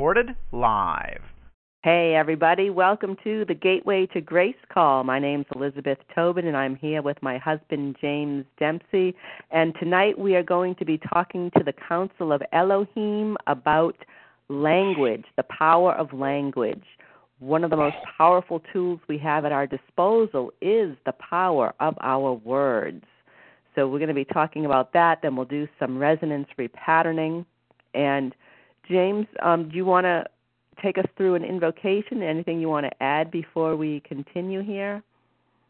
Recorded live. Hey, everybody. Welcome to the Gateway to Grace call. My name's Elizabeth Tobin, and I'm here with my husband, James Dempsey. And tonight we are going to be talking to the Council of Elohim about language, the power of language. One of the most powerful tools we have at our disposal is the power of our words. So we're going to be talking about that. Then we'll do some resonance repatterning. And James, um, do you want to take us through an invocation? Anything you want to add before we continue here?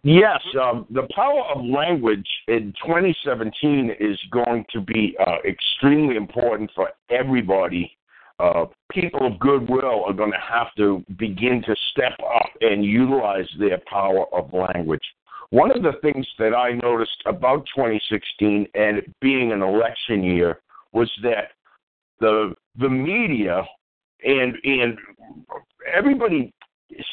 Yes, um, the power of language in 2017 is going to be uh, extremely important for everybody. Uh, people of goodwill are going to have to begin to step up and utilize their power of language. One of the things that I noticed about 2016 and being an election year was that the the media and and everybody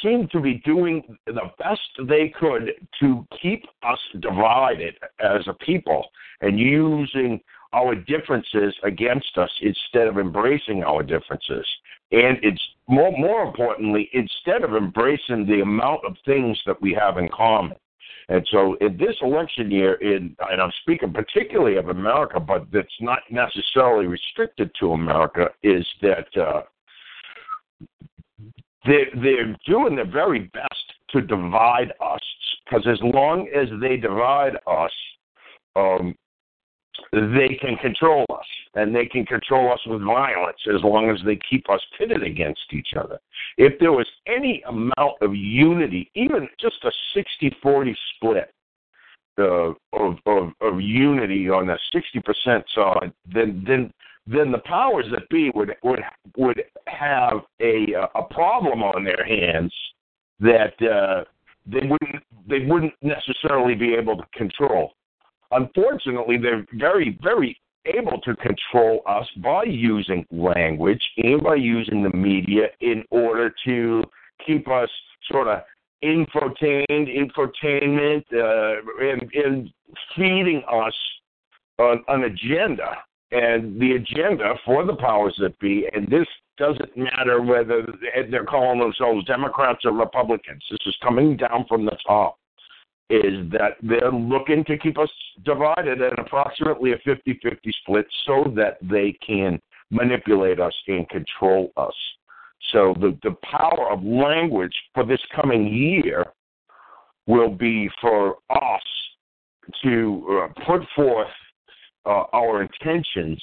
seemed to be doing the best they could to keep us divided as a people and using our differences against us instead of embracing our differences. And it's more more importantly, instead of embracing the amount of things that we have in common. And so in this election year, in, and I'm speaking particularly of America, but that's not necessarily restricted to America, is that uh, they're, they're doing their very best to divide us. Because as long as they divide us, um, they can control us, and they can control us with violence as long as they keep us pitted against each other. If there was any amount of unity, even just a 60 40 split uh, of, of, of unity on the 60% side, then, then then the powers that be would would would have a a problem on their hands that uh, they wouldn't they wouldn't necessarily be able to control. Unfortunately, they're very very able to control us by using language and by using the media in order to keep us sort of infotained, infotainment, uh, and, and feeding us an, an agenda and the agenda for the powers that be, and this doesn't matter whether they're calling themselves Democrats or Republicans. This is coming down from the top. Is that they're looking to keep us divided at approximately a 50 50 split so that they can manipulate us and control us. So the, the power of language for this coming year will be for us to uh, put forth uh, our intentions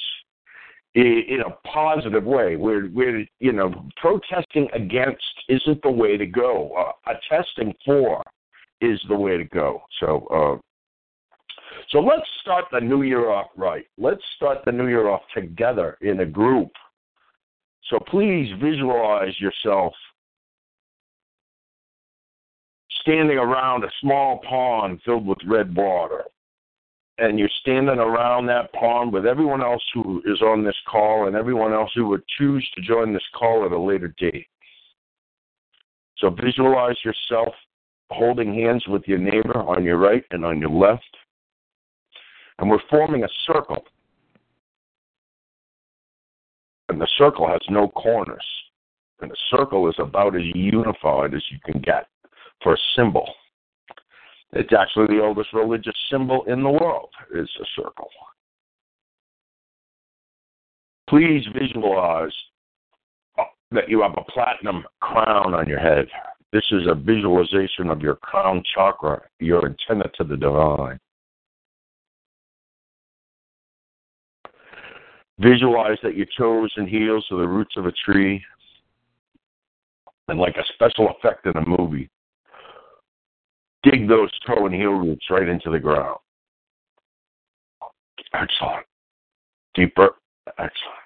in, in a positive way. We're, we're, you know, protesting against isn't the way to go. Uh, attesting for is the way to go. So, uh, so let's start the new year off right. Let's start the new year off together in a group. So please visualize yourself standing around a small pond filled with red water and you're standing around that pond with everyone else who is on this call and everyone else who would choose to join this call at a later date. So visualize yourself holding hands with your neighbor on your right and on your left. And we're forming a circle. And the circle has no corners. And the circle is about as unified as you can get for a symbol. It's actually the oldest religious symbol in the world is a circle. Please visualize that you have a platinum crown on your head. This is a visualization of your crown chakra, your antenna to the divine. Visualize that your toes and heels are the roots of a tree. And like a special effect in a movie, dig those toe and heel roots right into the ground. Excellent. Deeper. Excellent.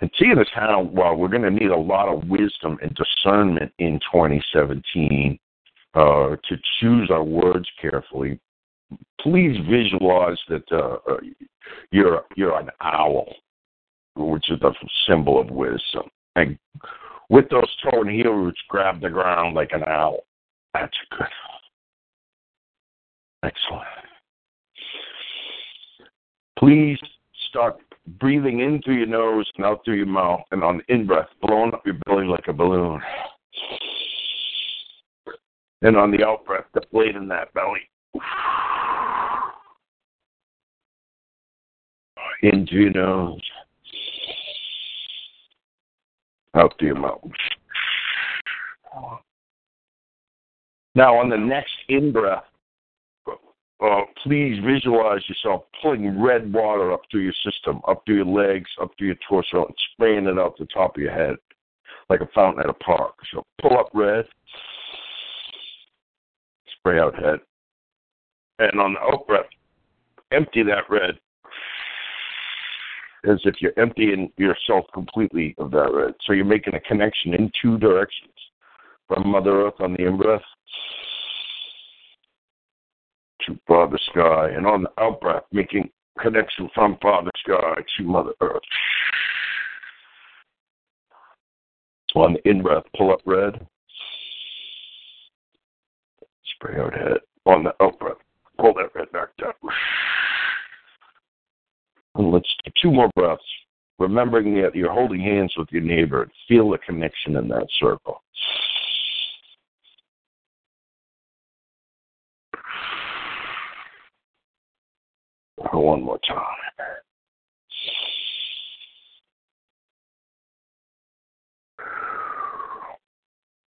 And seeing as how well we're going to need a lot of wisdom and discernment in 2017 uh, to choose our words carefully, please visualize that uh, uh, you're you're an owl, which is the symbol of wisdom, and with those toe and heel roots, grab the ground like an owl. That's good. Excellent. Please start breathing in through your nose and out through your mouth, and on the in breath, blowing up your belly like a balloon. And on the out breath, deflating that belly. Into your nose. Out through your mouth. Now, on the next in breath, uh, please visualize yourself pulling red water up through your system, up through your legs, up through your torso, and spraying it out the top of your head like a fountain at a park. So pull up red, spray out head. And on the out breath, empty that red as if you're emptying yourself completely of that red. So you're making a connection in two directions from Mother Earth on the in breath to Father Sky, and on the out breath, making connection from Father Sky to Mother Earth. On the in breath, pull up red, spray out head. On the out breath, pull that red back down. And let's do two more breaths, remembering that you're holding hands with your neighbor and feel the connection in that circle. One more time.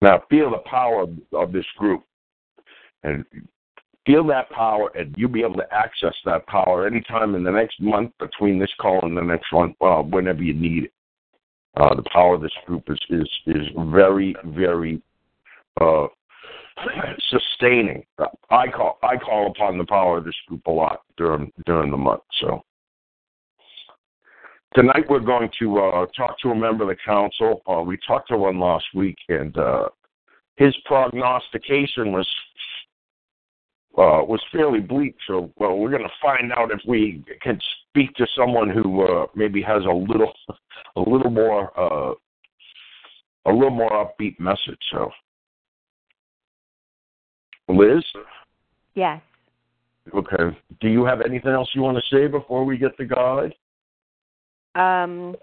Now feel the power of this group and feel that power and you'll be able to access that power anytime in the next month between this call and the next one, uh, whenever you need it. Uh, the power of this group is is, is very, very uh, sustaining. I call I call upon the power of this group a lot during during the month. So tonight we're going to uh, talk to a member of the council. Uh, we talked to one last week, and uh, his prognostication was uh, was fairly bleak. So well, we're going to find out if we can speak to someone who uh, maybe has a little a little more uh, a little more upbeat message. So Liz? Yes. Okay. Do you have anything else you want to say before we get the guide? Um.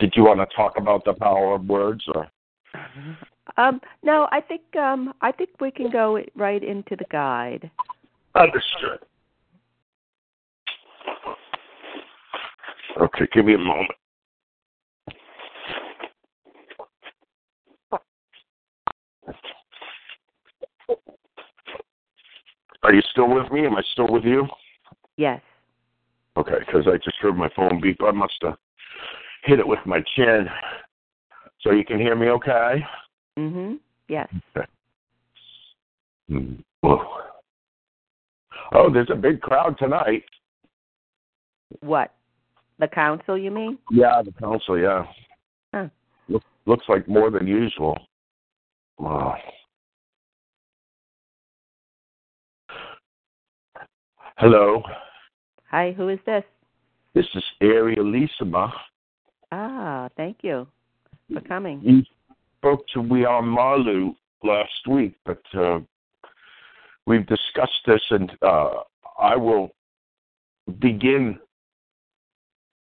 Did you want to talk about the power of words or? Um, no, I think um, I think we can go right into the guide. Understood. Okay, give me a moment. Are you still with me? Am I still with you? Yes. Okay, because I just heard my phone beep. I must have hit it with my chin. So you can hear me okay? Mm-hmm. Yes. Okay. Mm. Whoa. Oh, there's a big crowd tonight. What? The council, you mean? Yeah, the council, yeah. Huh. Look, looks like more than usual. Wow. Hello. Hi, who is this? This is Ariel Lisama. Ah, thank you for coming. You spoke to We Are Malu last week, but uh, we've discussed this, and uh, I will begin.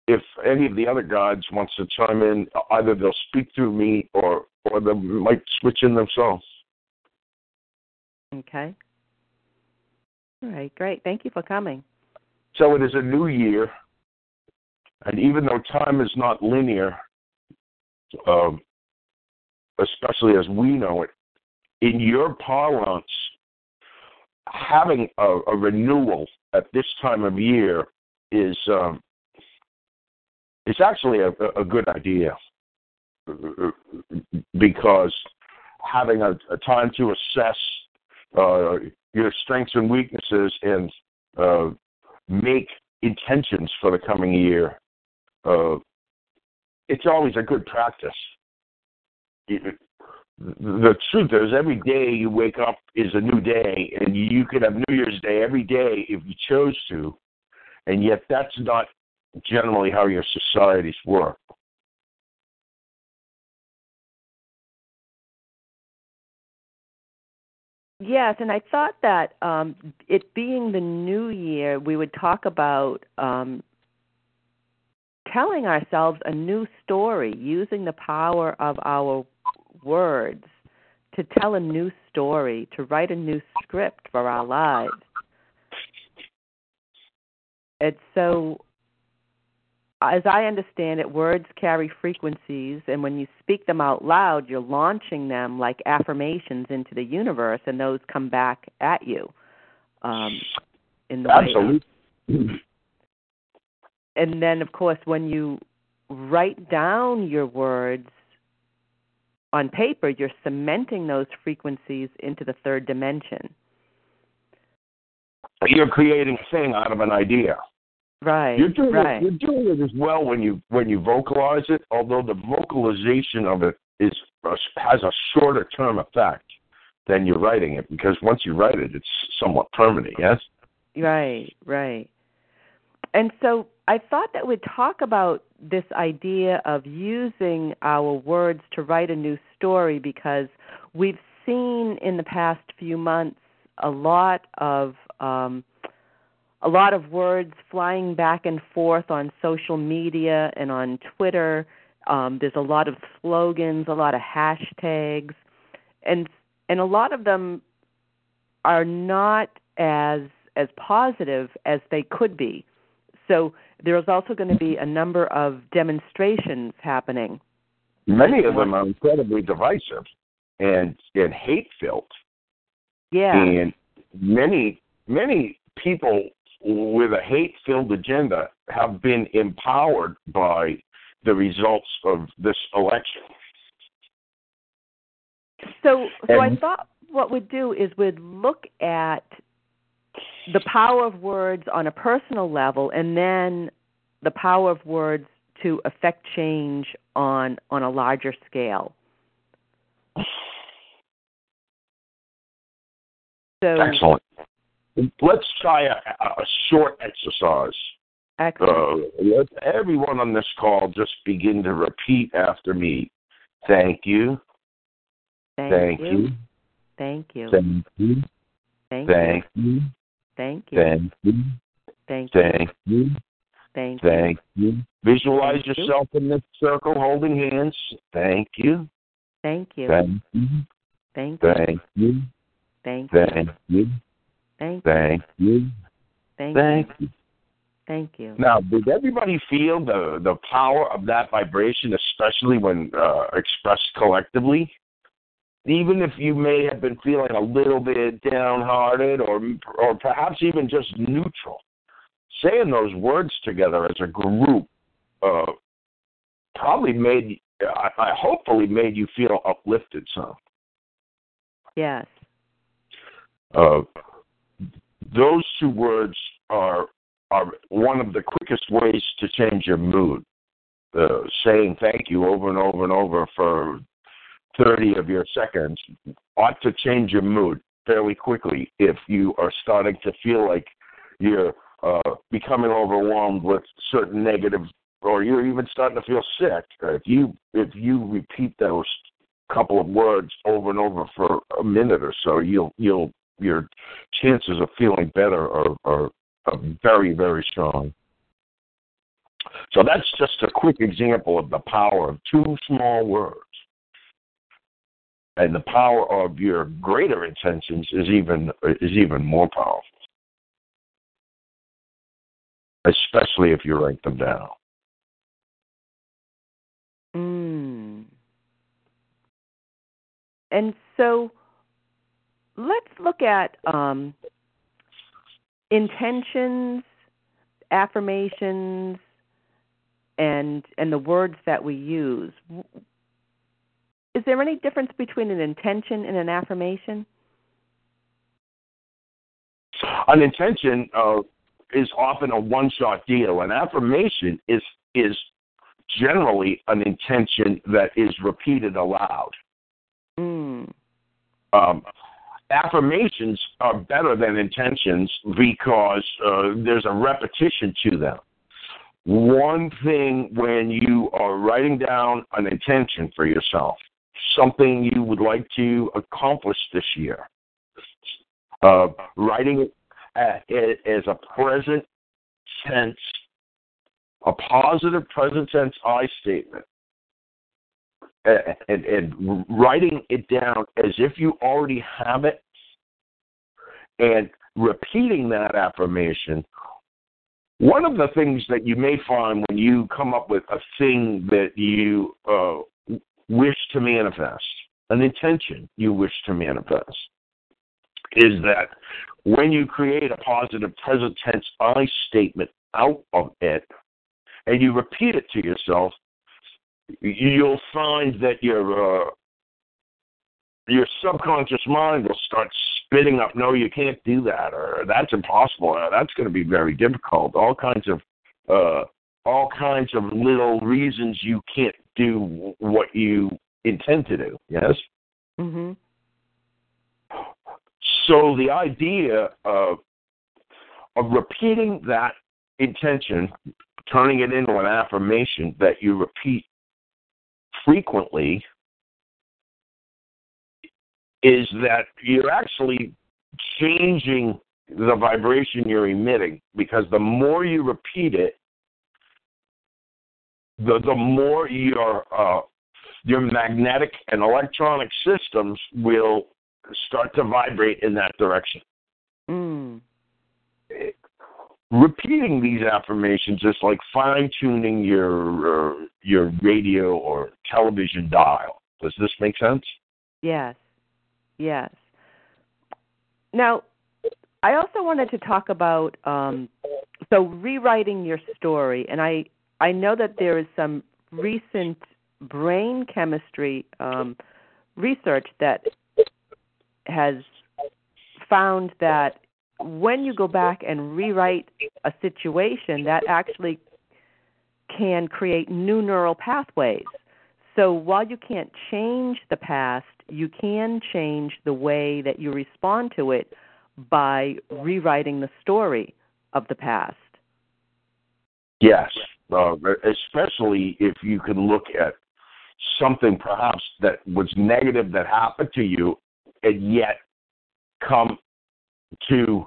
If any of the other guides wants to chime in, either they'll speak through me or or they might switch in themselves. Okay. All right, great. Thank you for coming. So it is a new year, and even though time is not linear, um, especially as we know it, in your parlance, having a, a renewal at this time of year is um, is actually a, a good idea because having a, a time to assess uh, your strengths and weaknesses and uh, make intentions for the coming year. Uh, it's always a good practice. The truth is, every day you wake up is a new day, and you could have New Year's Day every day if you chose to, and yet that's not generally how your societies work. Yes, and I thought that um, it being the new year, we would talk about um, telling ourselves a new story, using the power of our words to tell a new story, to write a new script for our lives. It's so as I understand it, words carry frequencies, and when you speak them out loud, you're launching them like affirmations into the universe, and those come back at you. Um, in the Absolutely. Way. And then, of course, when you write down your words on paper, you're cementing those frequencies into the third dimension. You're creating a thing out of an idea. Right. You're doing right. it. You're doing it as well when you when you vocalize it. Although the vocalization of it is has a shorter term effect than you're writing it because once you write it, it's somewhat permanent. Yes. Right. Right. And so I thought that we'd talk about this idea of using our words to write a new story because we've seen in the past few months a lot of um, a lot of words flying back and forth on social media and on Twitter. Um, there's a lot of slogans, a lot of hashtags, and and a lot of them are not as as positive as they could be. So there's also going to be a number of demonstrations happening. Many of them are incredibly divisive and and hate filled. Yeah. And many many people with a hate filled agenda have been empowered by the results of this election. So, so and, I thought what we'd do is we'd look at the power of words on a personal level, and then the power of words to affect change on on a larger scale. So, Excellent. Let's try a, a short exercise. Uh, let everyone on this call just begin to repeat after me. Thank you. Thank, Thank you. you. Thank you. Thank you. Thank you. you. Thank you. Thank you. Thank you. Thank you. Thank you. Thank you. Visualize Thank you. yourself in this circle holding hands. Thank you. Thank you. Thank you. Thank you. Thank you. Thank you. Thank you. Thank you. Thank you. Thank Thank you. you. Thank you. Now, did everybody feel the the power of that vibration, especially when uh, expressed collectively? Even if you may have been feeling a little bit downhearted, or or perhaps even just neutral, saying those words together as a group uh, probably made, I, I hopefully made you feel uplifted some. Yes. Uh, those two words are are one of the quickest ways to change your mood. Uh, saying thank you over and over and over for 30 of your seconds ought to change your mood fairly quickly if you are starting to feel like you're uh, becoming overwhelmed with certain negative, or you're even starting to feel sick. If you if you repeat those couple of words over and over for a minute or so, you'll you'll your chances of feeling better are, are, are very very strong. So that's just a quick example of the power of two small words. And the power of your greater intentions is even is even more powerful. Especially if you write them down. Mm. And so let's look at um, intentions, affirmations, and and the words that we use. Is there any difference between an intention and an affirmation? An intention uh, is often a one-shot deal. An affirmation is is generally an intention that is repeated aloud. Mm. Um, affirmations are better than intentions because uh, there's a repetition to them. One thing when you are writing down an intention for yourself, something you would like to accomplish this year, uh, writing it as a present tense, a positive present tense I statement, and, and writing it down as if you already have it, and repeating that affirmation. One of the things that you may find when you come up with a thing that you uh, wish to manifest, an intention you wish to manifest, is that when you create a positive present tense I statement out of it and you repeat it to yourself, you'll find that your uh, your subconscious mind will start spitting up, no, you can't do that, or that's impossible, or that's going to be very difficult. All kinds of uh, all kinds of little reasons you can't do what you intend to do. Yes. Mm-hmm. So the idea of of repeating that intention, turning it into an affirmation that you repeat frequently, is that you're actually changing the vibration you're emitting because the more you repeat it, the the more your uh, your magnetic and electronic systems will start to vibrate in that direction. Mm. Repeating these affirmations is like fine tuning your uh, your radio or television dial. Does this make sense? Yes. Yes. Now, I also wanted to talk about um, so rewriting your story, and I I know that there is some recent brain chemistry um, research that has found that when you go back and rewrite a situation, that actually can create new neural pathways. So while you can't change the past, you can change the way that you respond to it by rewriting the story of the past. Yes, uh, especially if you can look at something perhaps that was negative that happened to you, and yet come to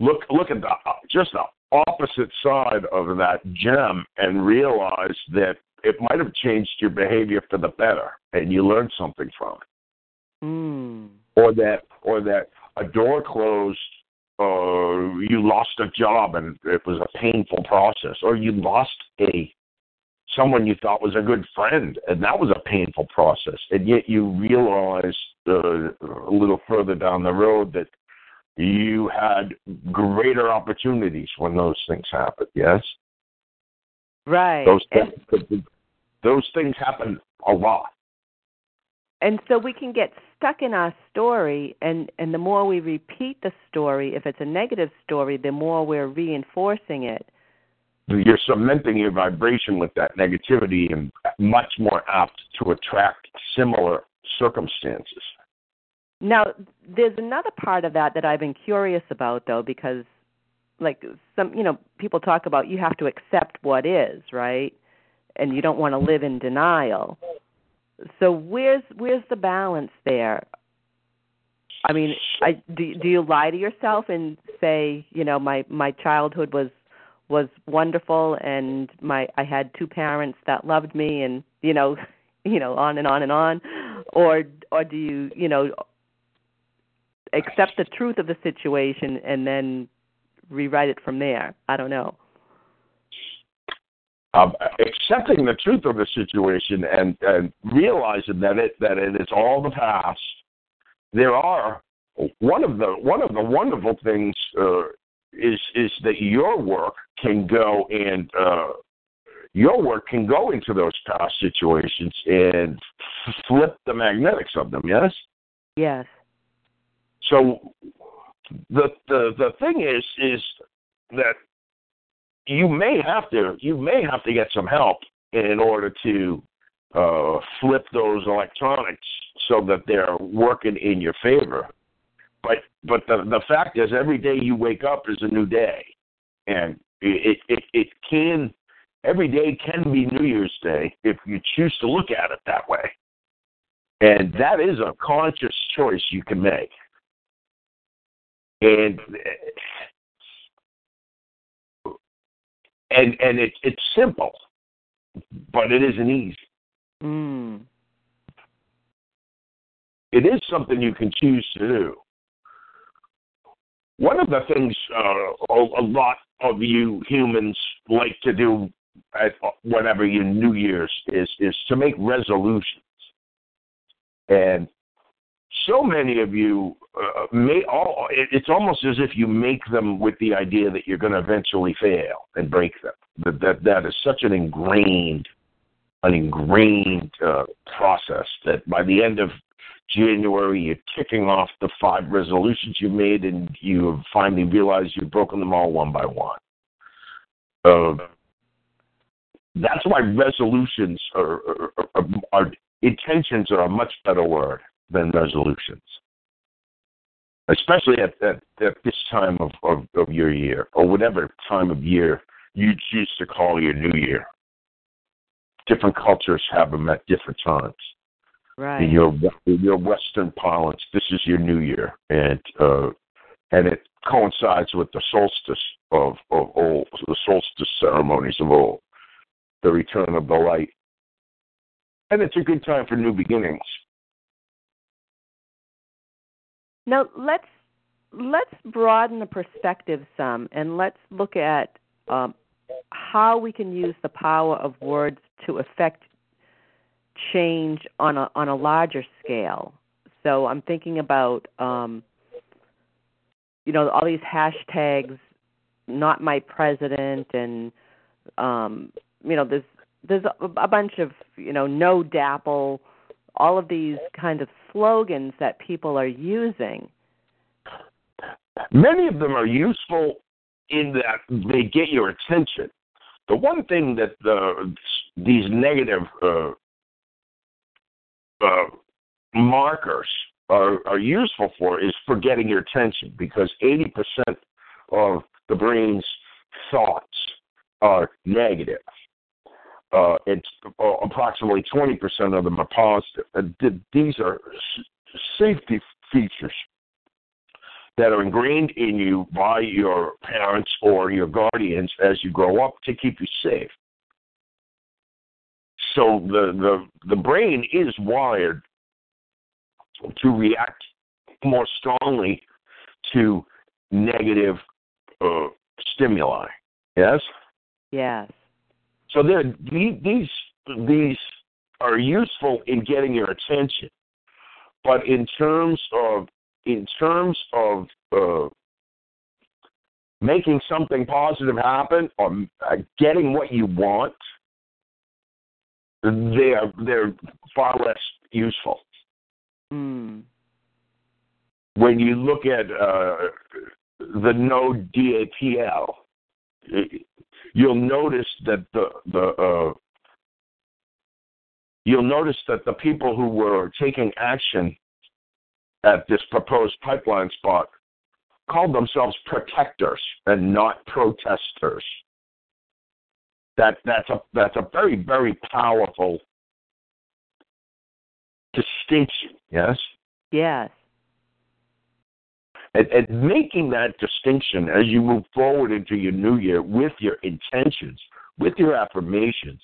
look look at the just the opposite side of that gem and realize that it might have changed your behavior for the better, and you learned something from it. Mm. Or that, or that a door closed, uh, you lost a job and it was a painful process, or you lost a someone you thought was a good friend, and that was a painful process, and yet you realized uh, a little further down the road that you had greater opportunities when those things happened. Yes. Right. Those and, those things happen a lot. And so we can get stuck in our story and and the more we repeat the story, if it's a negative story, the more we're reinforcing it. You're cementing your vibration with that negativity and much more apt to attract similar circumstances. Now, there's another part of that that I've been curious about though because like some you know people talk about you have to accept what is, right? And you don't want to live in denial. So where's where's the balance there? I mean, I do do you lie to yourself and say, you know, my my childhood was was wonderful and my I had two parents that loved me and you know, you know, on and on and on or or do you, you know, accept the truth of the situation and then rewrite it from there? I don't know um, accepting the truth of the situation and, and realizing that it that it is all the past. There are one of the one of the wonderful things uh, is is that your work can go and uh, your work can go into those past situations and flip the magnetics of them. Yes. Yes. So the the the thing is is that you may have to you may have to get some help in order to uh, flip those electronics so that they're working in your favor. But but the the fact is, every day you wake up is a new day, and it it it can every day can be New Year's Day if you choose to look at it that way, and that is a conscious choice you can make. And and and it's it's simple, but it isn't easy. Mm. It is something you can choose to do. One of the things uh, a, a lot of you humans like to do at whatever your New Year's is is to make resolutions, and so many of you uh, may all it's almost as if you make them with the idea that you're going to eventually fail and break them. That that, that is such an ingrained an ingrained uh, process that by the end of January you're ticking off the five resolutions you made and you finally realized you've broken them all one by one. Uh, that's why resolutions are, are, are, are intentions are a much better word than resolutions, especially at, at, at this time of, of, of your year or whatever time of year you choose to call your new year. Different cultures have them at different times. Right. In your in your Western parlance, this is your New Year, and uh, and it coincides with the solstice of of old, the solstice ceremonies of old, the return of the light, and it's a good time for new beginnings. Now let's let's broaden the perspective some, and let's look at um, how we can use the power of words to affect change on a on a larger scale. So I'm thinking about um, you know all these hashtags, not my president, and um, you know there's there's a, a bunch of you know no DAPL all of these kind of slogans that people are using. Many of them are useful in that they get your attention. The one thing that the, these negative uh, uh, markers are, are useful for is for getting your attention because 80% of the brain's thoughts are negative uh, uh, approximately 20% of them are positive. These are safety features that are ingrained in you by your parents or your guardians as you grow up to keep you safe. So the the, the brain is wired to react more strongly to negative uh, stimuli. Yes. Yes. So these these are useful in getting your attention, but in terms of in terms of uh, making something positive happen or uh, getting what you want, they are they're far less useful. Mm. When you look at uh, the no DAPL, you'll notice that the the uh, you'll notice that the people who were taking action at this proposed pipeline spot called themselves protectors and not protesters. That that's a that's a very very powerful distinction. Yes. Yes and, and making that distinction as you move forward into your new year with your intentions, with your affirmations.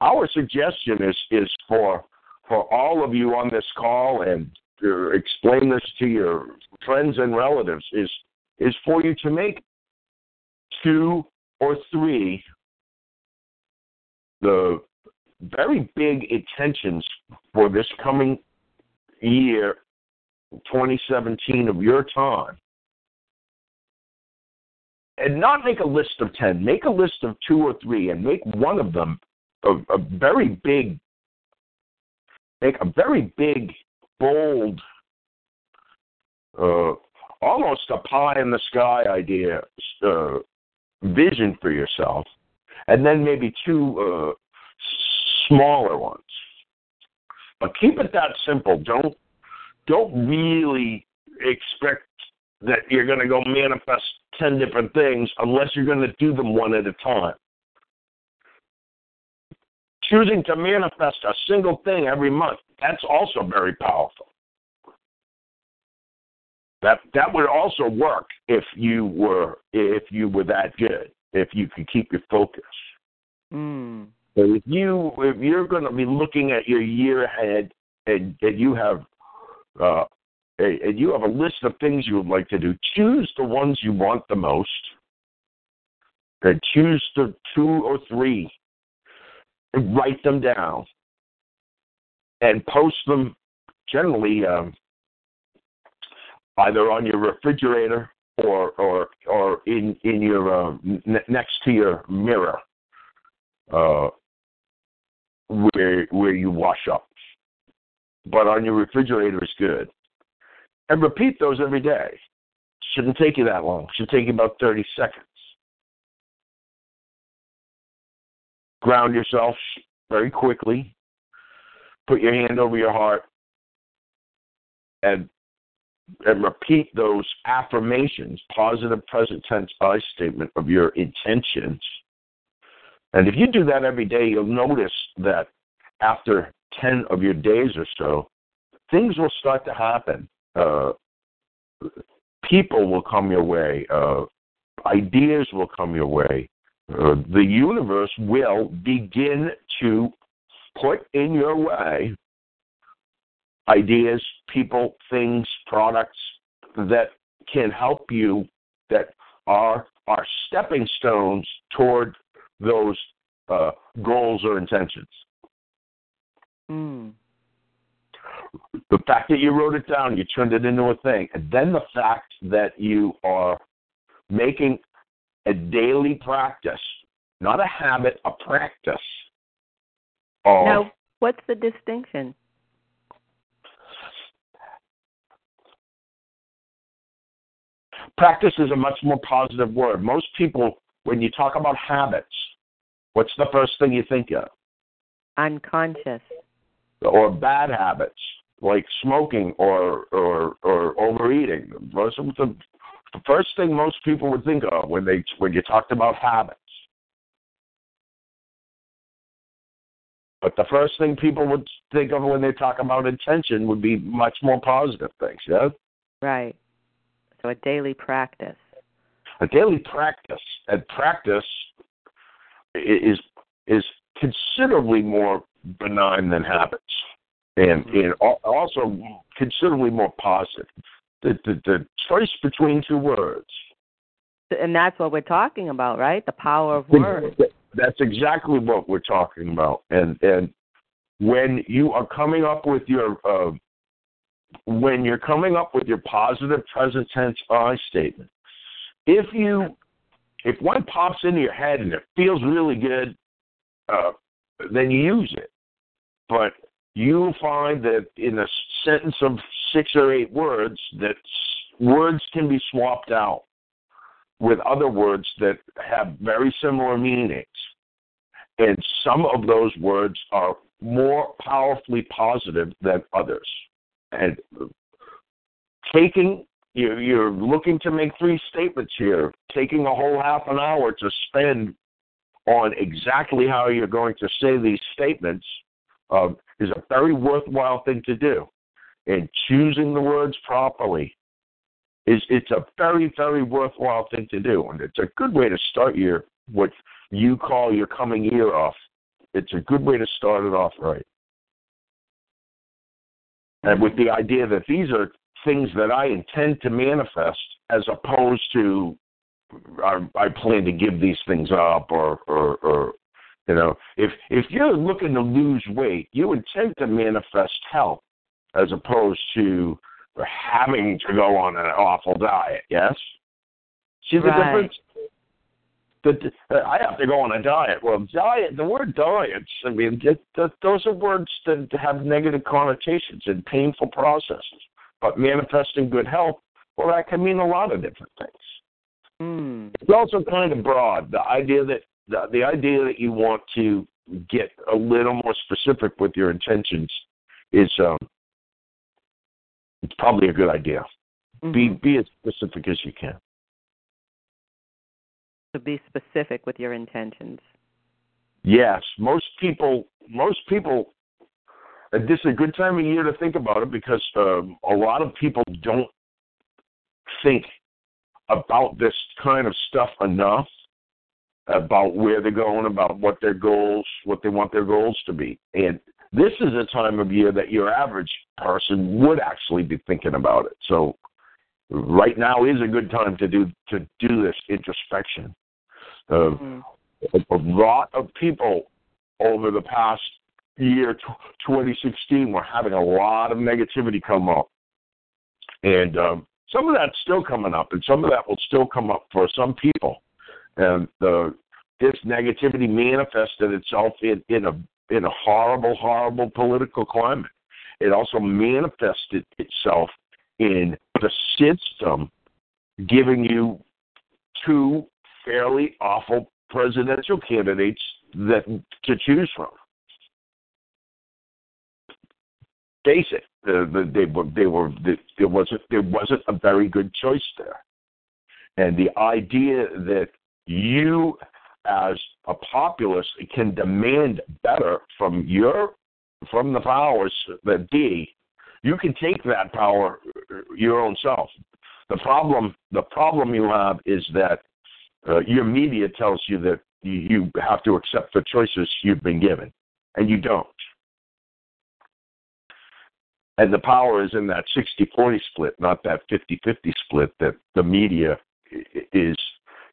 Our suggestion is is for for all of you on this call and to explain this to your friends and relatives is is for you to make two or three the very big intentions for this coming year 2017 of your time and not make a list of 10, make a list of two or three and make one of them a, a very big, make a very big, bold, uh, almost a pie in the sky idea, uh, vision for yourself, and then maybe two uh, smaller ones. But keep it that simple. Don't don't really expect that you're going to go manifest 10 different things unless you're going to do them one at a time. Choosing to manifest a single thing every month, that's also very powerful. That that would also work if you were if you were that good, if you could keep your focus. Mm. So if you if you're going to be looking at your year ahead and, and you have uh, and you have a list of things you would like to do, choose the ones you want the most, and choose the two or three, and write them down, and post them generally um, either on your refrigerator or or or in in your uh, n- next to your mirror, uh, where where you wash up. But on your refrigerator is good and repeat those every day. Shouldn't take you that long. Should take you about 30 seconds. Ground yourself very quickly. Put your hand over your heart and and repeat those affirmations, positive present tense I statement of your intentions. And if you do that every day, you'll notice that after 10 of your days or so, things will start to happen uh, people will come your way, uh, ideas will come your way. Uh, the universe will begin to put in your way ideas, people, things, products that can help you that are are stepping stones toward those uh, goals or intentions. Mm the fact that you wrote it down, you turned it into a thing, and then the fact that you are making a daily practice, not a habit, a practice. Of, now, what's the distinction? Practice is a much more positive word. Most people, when you talk about habits, what's the first thing you think of? Unconscious. Or bad habits like smoking or or or overeating. Most of the, the first thing most people would think of when they when you talked about habits. But the first thing people would think of when they talk about intention would be much more positive things, yeah? Right. So a daily practice. A daily practice. And practice is is considerably more benign than habits and mm-hmm. and also considerably more positive. The, the the choice between two words. And that's what we're talking about, right? The power of words. That's exactly what we're talking about. And and when you are coming up with your uh, when you're coming up with your positive present tense I statement, if you if one pops into your head and it feels really good, uh, then you use it. But you find that in a sentence of six or eight words, that words can be swapped out with other words that have very similar meanings. And some of those words are more powerfully positive than others. And taking you're looking to make three statements here, taking a whole half an hour to spend on exactly how you're going to say these statements uh, is a very worthwhile thing to do. And choosing the words properly is it's a very, very worthwhile thing to do. And it's a good way to start your what you call your coming year off. It's a good way to start it off right. And with the idea that these are things that I intend to manifest as opposed to I, I plan to give these things up or, or, or you know, if if you're looking to lose weight, you intend to manifest health as opposed to having to go on an awful diet. Yes. See the right. difference? The, uh, I have to go on a diet. Well, diet. The word diets. I mean, it, it, those are words that have negative connotations and painful processes. But manifesting good health Well, that can mean a lot of different things. Mm. It's also kind of broad. The idea that the, the idea that you want to get a little more specific with your intentions is um, it's probably a good idea. Mm-hmm. Be be as specific as you can. So be specific with your intentions. Yes, most people most people. And this is a good time of year to think about it because um, a lot of people don't think about this kind of stuff enough about where they're going, about what their goals, what they want their goals to be. And this is a time of year that your average person would actually be thinking about it. So right now is a good time to do to do this introspection. Uh, Mhm. a, a lot of people over the past year, tw 2016, were having a lot of negativity come up, and um, some of that's still coming up, and some of that will still come up for some people. And the this negativity manifested itself in, in a in a horrible, horrible political climate. It also manifested itself in the system giving you two fairly awful presidential candidates that to choose from. Face they were they were the, there wasn't there wasn't a very good choice there, and the idea that you as a populace can demand better from your from the powers that be, you can take that power your own self. The problem the problem you have is that uh, your media tells you that you, you have to accept the choices you've been given, and you don't. And the power is in that 60-40 split, not that 50-50 split that the media is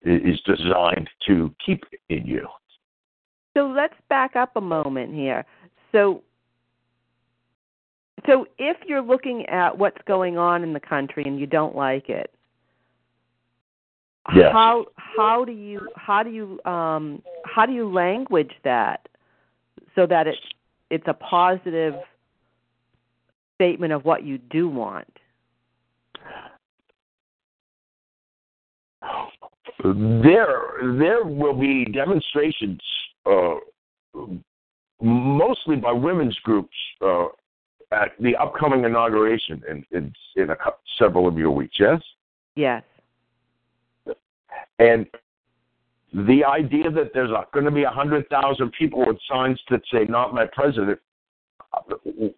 is designed to keep in you. So let's back up a moment here. So so if you're looking at what's going on in the country and you don't like it, Yes. how how do you how do you um how do you language that so that it it's a positive statement of what you do want? There, there will be demonstrations, uh, mostly by women's groups, uh, at the upcoming inauguration in in, in a, several of your weeks. Yes, Yes. and the idea that there's going to be a hundred thousand people with signs that say "Not my president,"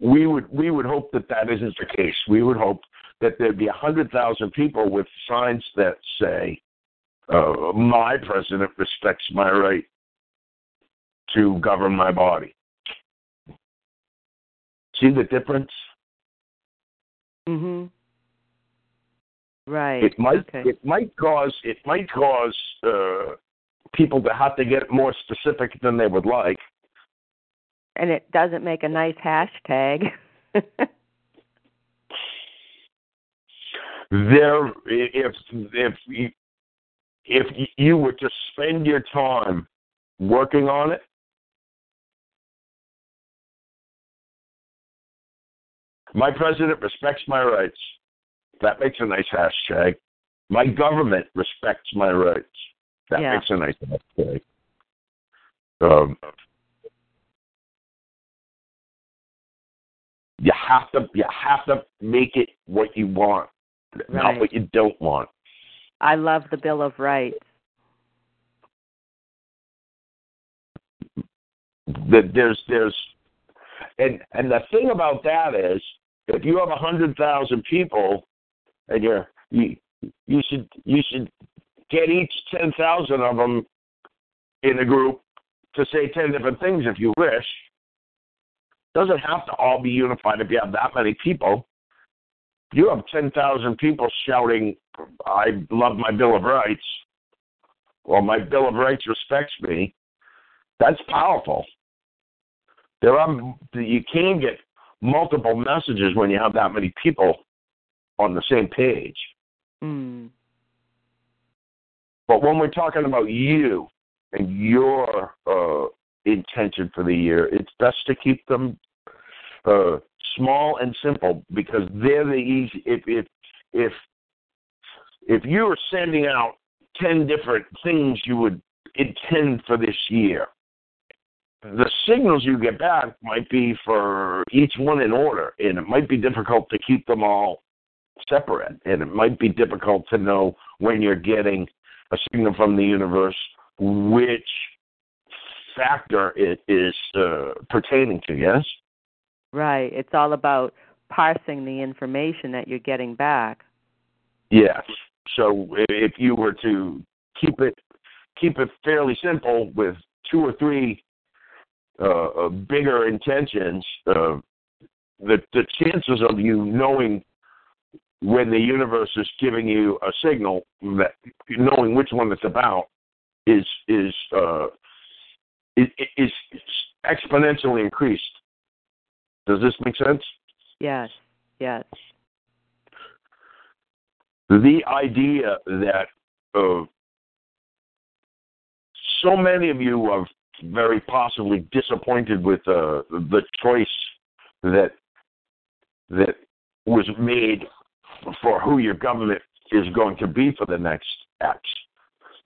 we would we would hope that that isn't the case. We would hope that there'd be a hundred thousand people with signs that say uh, "My president respects my right to govern my body." See the difference? Mhm. Right. It might okay. it might cause it might cause uh, people to have to get more specific than they would like. and it doesn't make a nice hashtag. there if if if you were to spend your time working on it my president respects my rights. That makes a nice hashtag. My government respects my rights. That Yeah. makes a nice hashtag. Um, you have to you have to make it what you want not what you don't want I love the Bill of Rights. that there's there's and and the thing about that is if you have a hundred thousand people and you're you you should you should get each ten thousand of them in a group to say ten different things if you wish doesn't have to all be unified if you have that many people you have ten thousand people shouting i love my bill of rights or my bill of rights respects me that's powerful there are you can get multiple messages when you have that many people on the same page. Mm. But when we're talking about you and your uh, intention for the year, it's best to keep them uh, small and simple because they're the easy. If if if if you were sending out 10 different things you would intend for this year, the signals you get back might be for each one in order, and it might be difficult to keep them all separate, and it might be difficult to know when you're getting a signal from the universe which factor it is uh, pertaining to. Yes. Right. It's all about parsing the information that you're getting back. Yes. So if you were to keep it keep it fairly simple with two or three uh, uh, bigger intentions, uh, the the chances of you knowing when the universe is giving you a signal that knowing which one it's about is is uh, is, is exponentially increased. Does this make sense? Yes. Yes. The idea that uh, so many of you are very possibly disappointed with uh, the choice that that was made for who your government is going to be for the next X.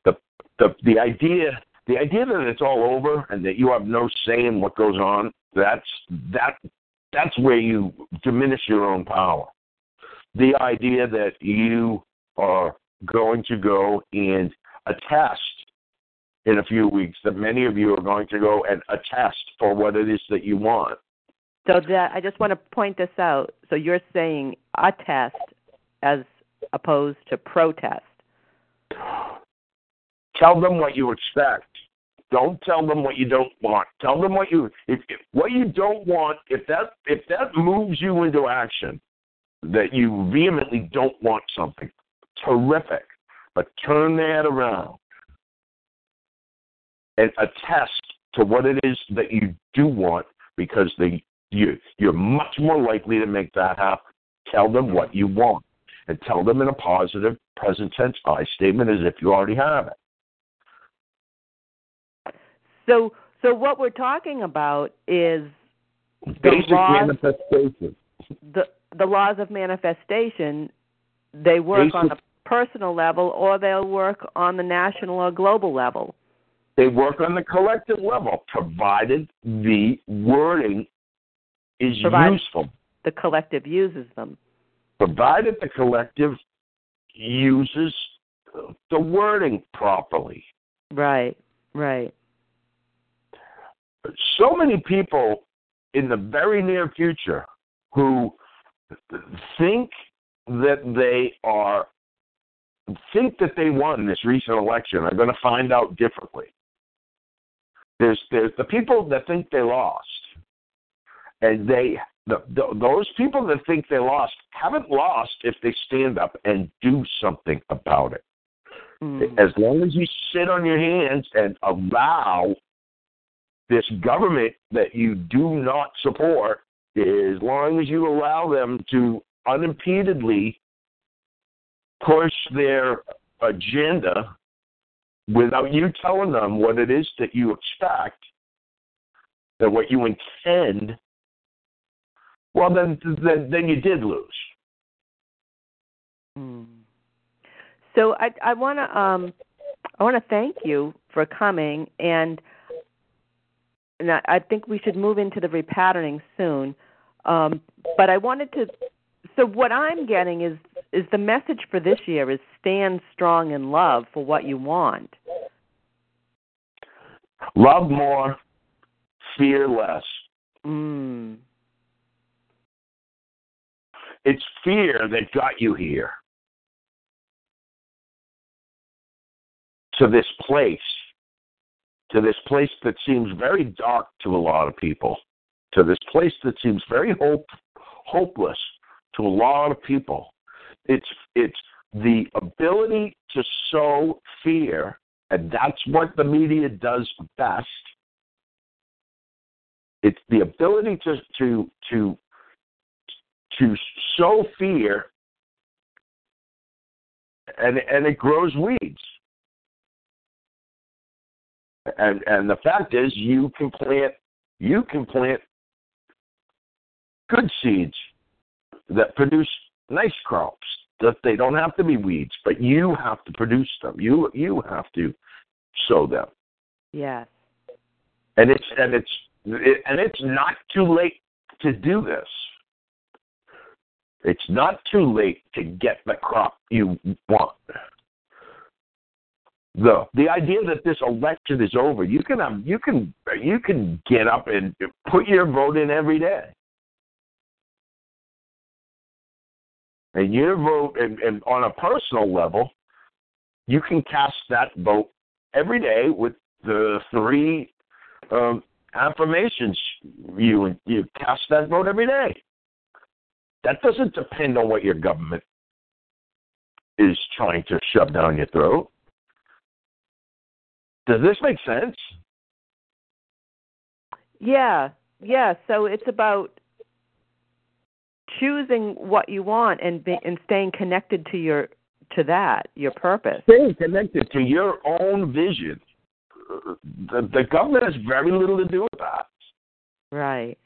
The the the idea the idea that it's all over and that you have no say in what goes on that's that that's where you diminish your own power. The idea that you are going to go and attest in a few weeks that many of you are going to go and attest for what it is that you want. So that I just want to point this out. So you're saying attest as opposed to protest. Tell them what you expect. Don't tell them what you don't want. Tell them what you if, if what you don't want. If that if that moves you into action, that you vehemently don't want something, terrific. But turn that around and attest to what it is that you do want, because the you you're much more likely to make that happen. Tell them what you want, and tell them in a positive present tense I statement as if you already have it. So, so what we're talking about is basic laws, manifestation. The the laws of manifestation. They work Basic, on the personal level, or they'll work on the national or global level. They work on the collective level, provided the wording is provided useful. The collective uses them. Provided the collective uses the wording properly. Right, right so many people in the very near future who think that they are think that they won this recent election are going to find out differently. There's there's the people that think they lost, and they the, the, those people that think they lost haven't lost if they stand up and do something about it. Mm. As long as you sit on your hands and allow this government that you do not support, as long as you allow them to unimpededly push their agenda without you telling them what it is that you expect and what you intend, well, then then, then you did lose. Hmm. So I I want to um I want to thank you for coming and and I, I think we should move into the repatterning soon. Um, but I wanted to. So what I'm getting is is the message for this year is stand strong in love for what you want. Love more, fear less. Mm. It's fear that got you here to this place to this place that seems very dark to a lot of people, to this place that seems very hope, hopeless to a lot of people. It's it's the ability to sow fear, and that's what the media does best. It's the ability to to to to sow fear, and and it grows weeds. And and the fact is, you can plant you can plant good seeds that produce nice crops That they don't have to be weeds, but you have to produce them. You you have to sow them. Yes. And it's and it's it, and it's not too late to do this. It's not too late to get the crop you want. The the idea that this election is over, you can have, you can you can get up and put your vote in every day. And your vote, and, and on a personal level, you can cast that vote every day with the three um, affirmations. You you cast that vote every day. That doesn't depend on what your government is trying to shove down your throat. Does this make sense? Yeah, yeah. So it's about choosing what you want and be, and staying connected to your to that your purpose. Staying connected to your own vision. The, the government has very little to do with that. Right.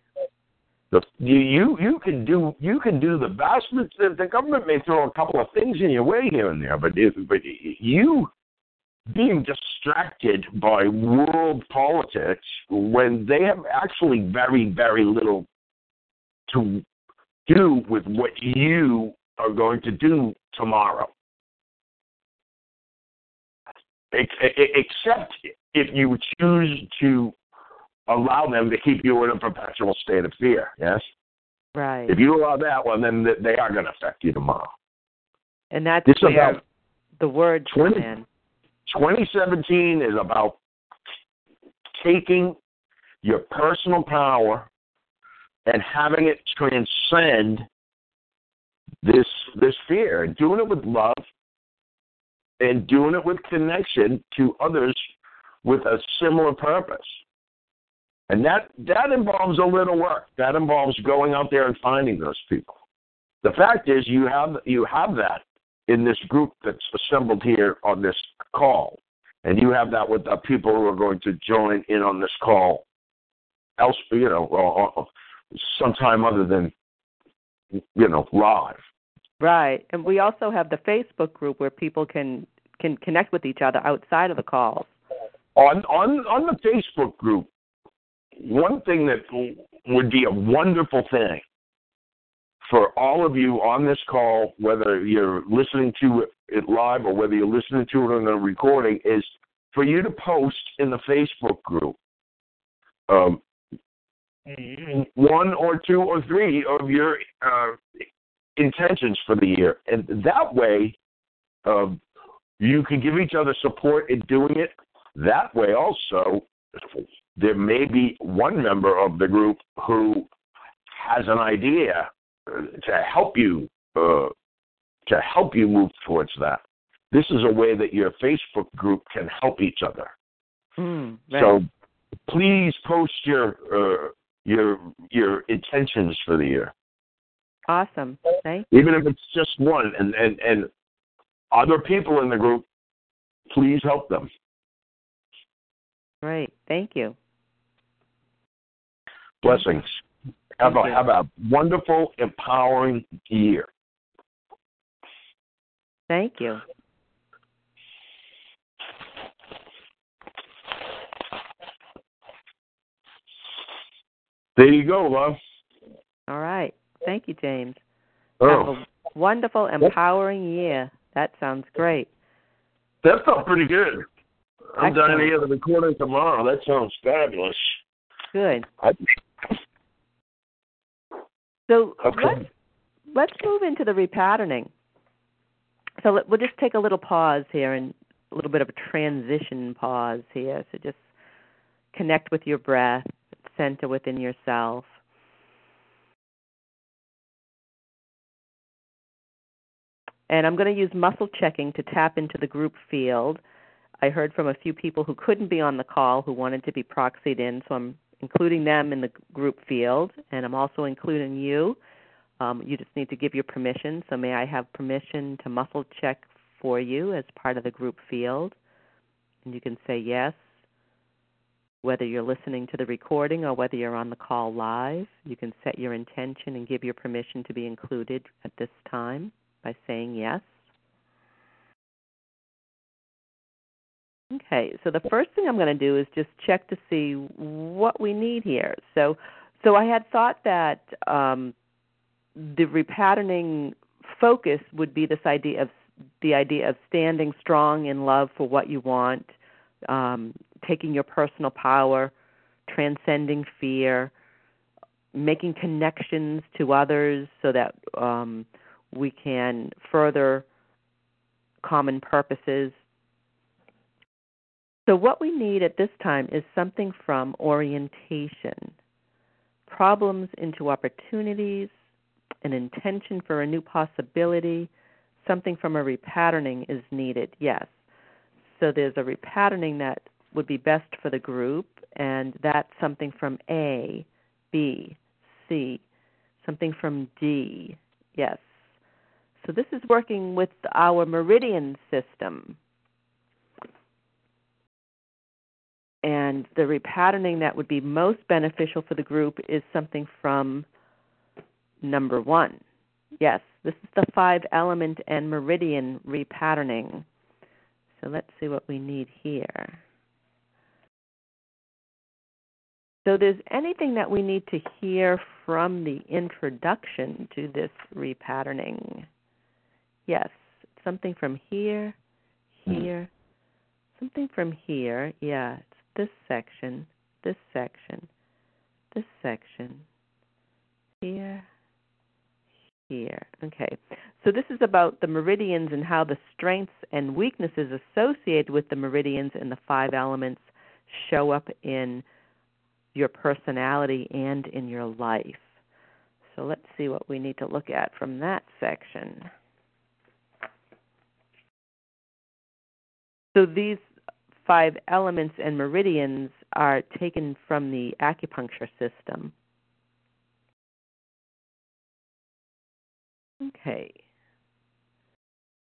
The, you you you can do you can do the vast the, the government may throw a couple of things in your way here and there, but if, but you being distracted by world politics when they have actually very very little to do with what you are going to do tomorrow. Except if you choose to allow them to keep you in a perpetual state of fear, yes? Right. If you allow that one, then they are going to affect you tomorrow. And that's this where about the word 20, in. 2017 is about taking your personal power and having it transcend this this fear and doing it with love and doing it with connection to others with a similar purpose. And that that involves a little work. That involves going out there and finding those people. The fact is you have you have that in this group that's assembled here on this call. And you have that with the people who are going to join in on this call else you know sometime other than you know live. Right, and we also have the Facebook group where people can can connect with each other outside of the calls. On on on the Facebook group, one thing that would be a wonderful thing for all of you on this call, whether you're listening to it live or whether you're listening to it on a recording, is for you to post in the Facebook group um, one or two or three of your uh, intentions for the year, and that way, um, you can give each other support in doing it. That way, also, there may be one member of the group who has an idea to help you uh, to help you move towards that. This is a way that your Facebook group can help each other. Mm, right. So please post your uh, your your intentions for the year. Awesome. Thank you. Even if it's just one, and and and other people in the group, please help them. Great. Thank you. Blessings. Have a have a wonderful, empowering year. Thank you. There you go, love. All right. Thank you, James. Oh, Have a wonderful, empowering year. That sounds great. that felt pretty good. I'm Excellent. hear the recording tomorrow. That sounds fabulous. Good. I, So Okay. let's let's move into the repatterning. So let, we'll just take a little pause here and a little bit of a transition pause here. So just connect with your breath, center within yourself. And I'm going to use muscle checking to tap into the group field. I heard from a few people who couldn't be on the call who wanted to be proxied in, so I'm including them in the group field, and I'm also including you. Um, you just need to give your permission. So, may I have permission to muscle check for you as part of the group field? And you can say yes, whether you're listening to the recording or whether you're on the call live. You can set your intention and give your permission to be included at this time. by saying yes. Okay, so the first thing I'm going to do is just check to see what we need here. So, so I had thought that um, the repatterning focus would be this idea of the idea of standing strong in love for what you want, um, taking your personal power, transcending fear, making connections to others so that um, we can further common purposes. So, what we need at this time is something from orientation problems into opportunities, an intention for a new possibility, something from a repatterning is needed, yes. So, there's a repatterning that would be best for the group, and that's something from A, B, C, something from D, yes. So this is working with our meridian system. And the repatterning that would be most beneficial for the group is something from number one. Yes, this is the five element and meridian repatterning. So let's see what we need here. So, there's anything that we need to hear from the introduction to this repatterning? Yes, something from here, hmm. here, something from here. Yeah, this section, this section, this section, here, here. Okay, so this is about the meridians and how the strengths and weaknesses associated with the meridians and the five elements show up in your personality and in your life. So let's see what we need to look at from that section. So these five elements and meridians are taken from the acupuncture system. Okay.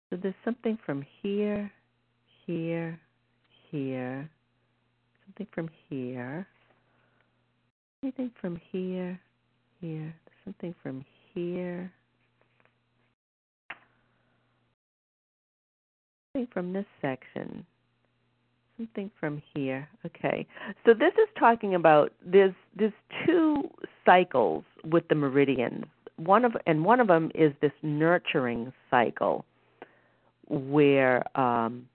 So there's something from here, here, here, something from here, anything from here, here, something from here, something from this section, something from here. Okay, so this is talking about there's there's two cycles with the meridians. One of and one of them is this nurturing cycle, where um,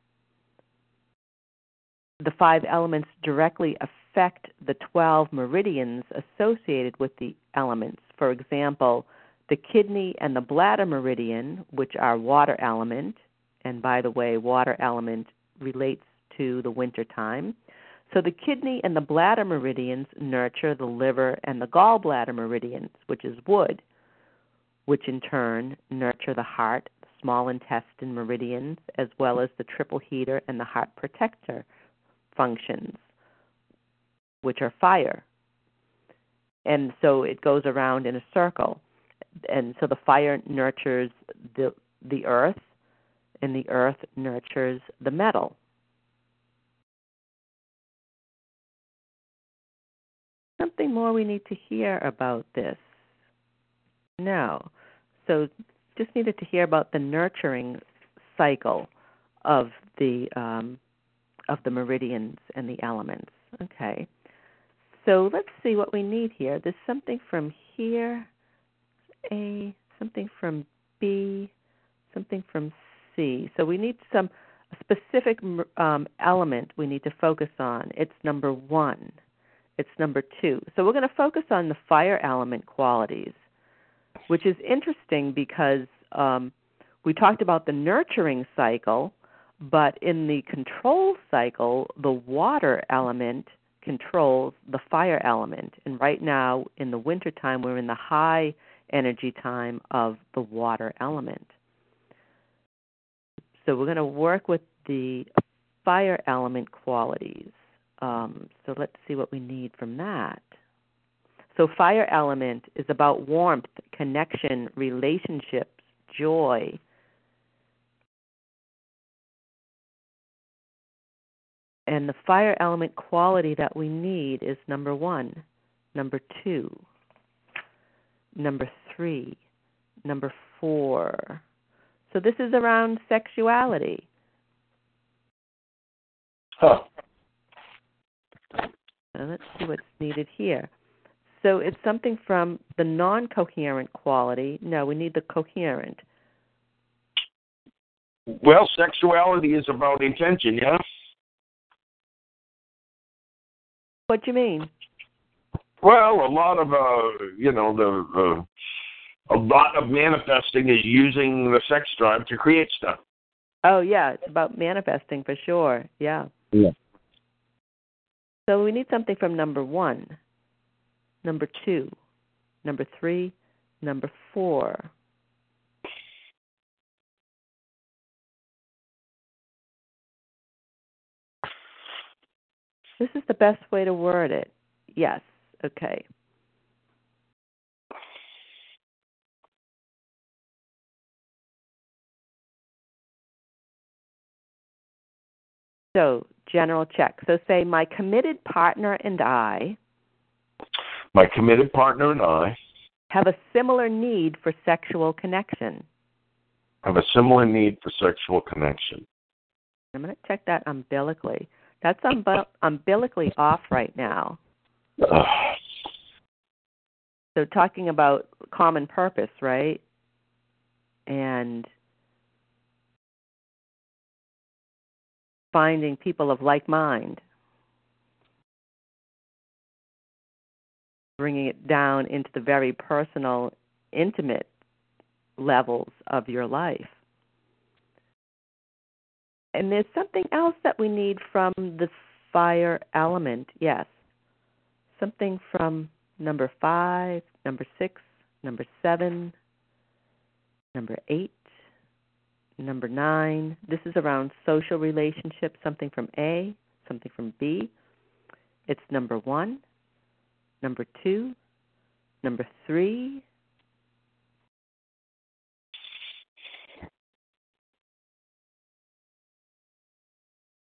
the five elements directly affect the 12 meridians associated with the elements. For example, the kidney and the bladder meridian, which are water element, and by the way, water element relates to the winter time. So the kidney and the bladder meridians nurture the liver and the gallbladder meridians, which is wood, which in turn nurture the heart, the small intestine meridians, as well as the triple heater and the heart protector functions which are fire. And so it goes around in a circle. And so the fire nurtures the the earth and the earth nurtures the metal. Something more we need to hear about this. No. So just needed to hear about the nurturing cycle of the um, of the meridians and the elements. Okay. So let's see what we need here. There's something from here, A, something from B, something from C. So we need some specific um, element we need to focus on. It's number one. It's number two. So we're going to focus on the fire element qualities, which is interesting because um, we talked about the nurturing cycle, but in the control cycle, the water element controls the fire element. And right now, in the wintertime, we're in the high energy time of the water element. So we're going to work with the fire element qualities. Um, so let's see what we need from that. So, fire element is about warmth, connection, relationships, joy, And the fire element quality that we need is number one, number two, number three, number four. So this is around sexuality. Huh. So let's see what's needed here. So it's something from the non coherent quality. No, we need the coherent. Well, sexuality is about intention, yeah? What do you mean? Well, a lot of uh, you know, the uh, a lot of manifesting is using the sex drive to create stuff. Oh yeah, it's about manifesting for sure. Yeah. Yeah. So we need something from number one, number two, number three, number four. This is the best way to word it. Yes. Okay. So, general check. So, say, my committed partner and I My committed partner and I have a similar need for sexual connection. have a similar need for sexual connection. I'm going to check that umbilically. That's umbi- umbilically off right now. Ugh. So, talking about common purpose, right? And finding people of like mind, bringing it down into the very personal, intimate levels of your life. And there's something else that we need from the fire element, yes. Something from number five, number six, number seven, number eight, number nine. This is around social relationships, something from A, something from B. It's number one, number two, number three.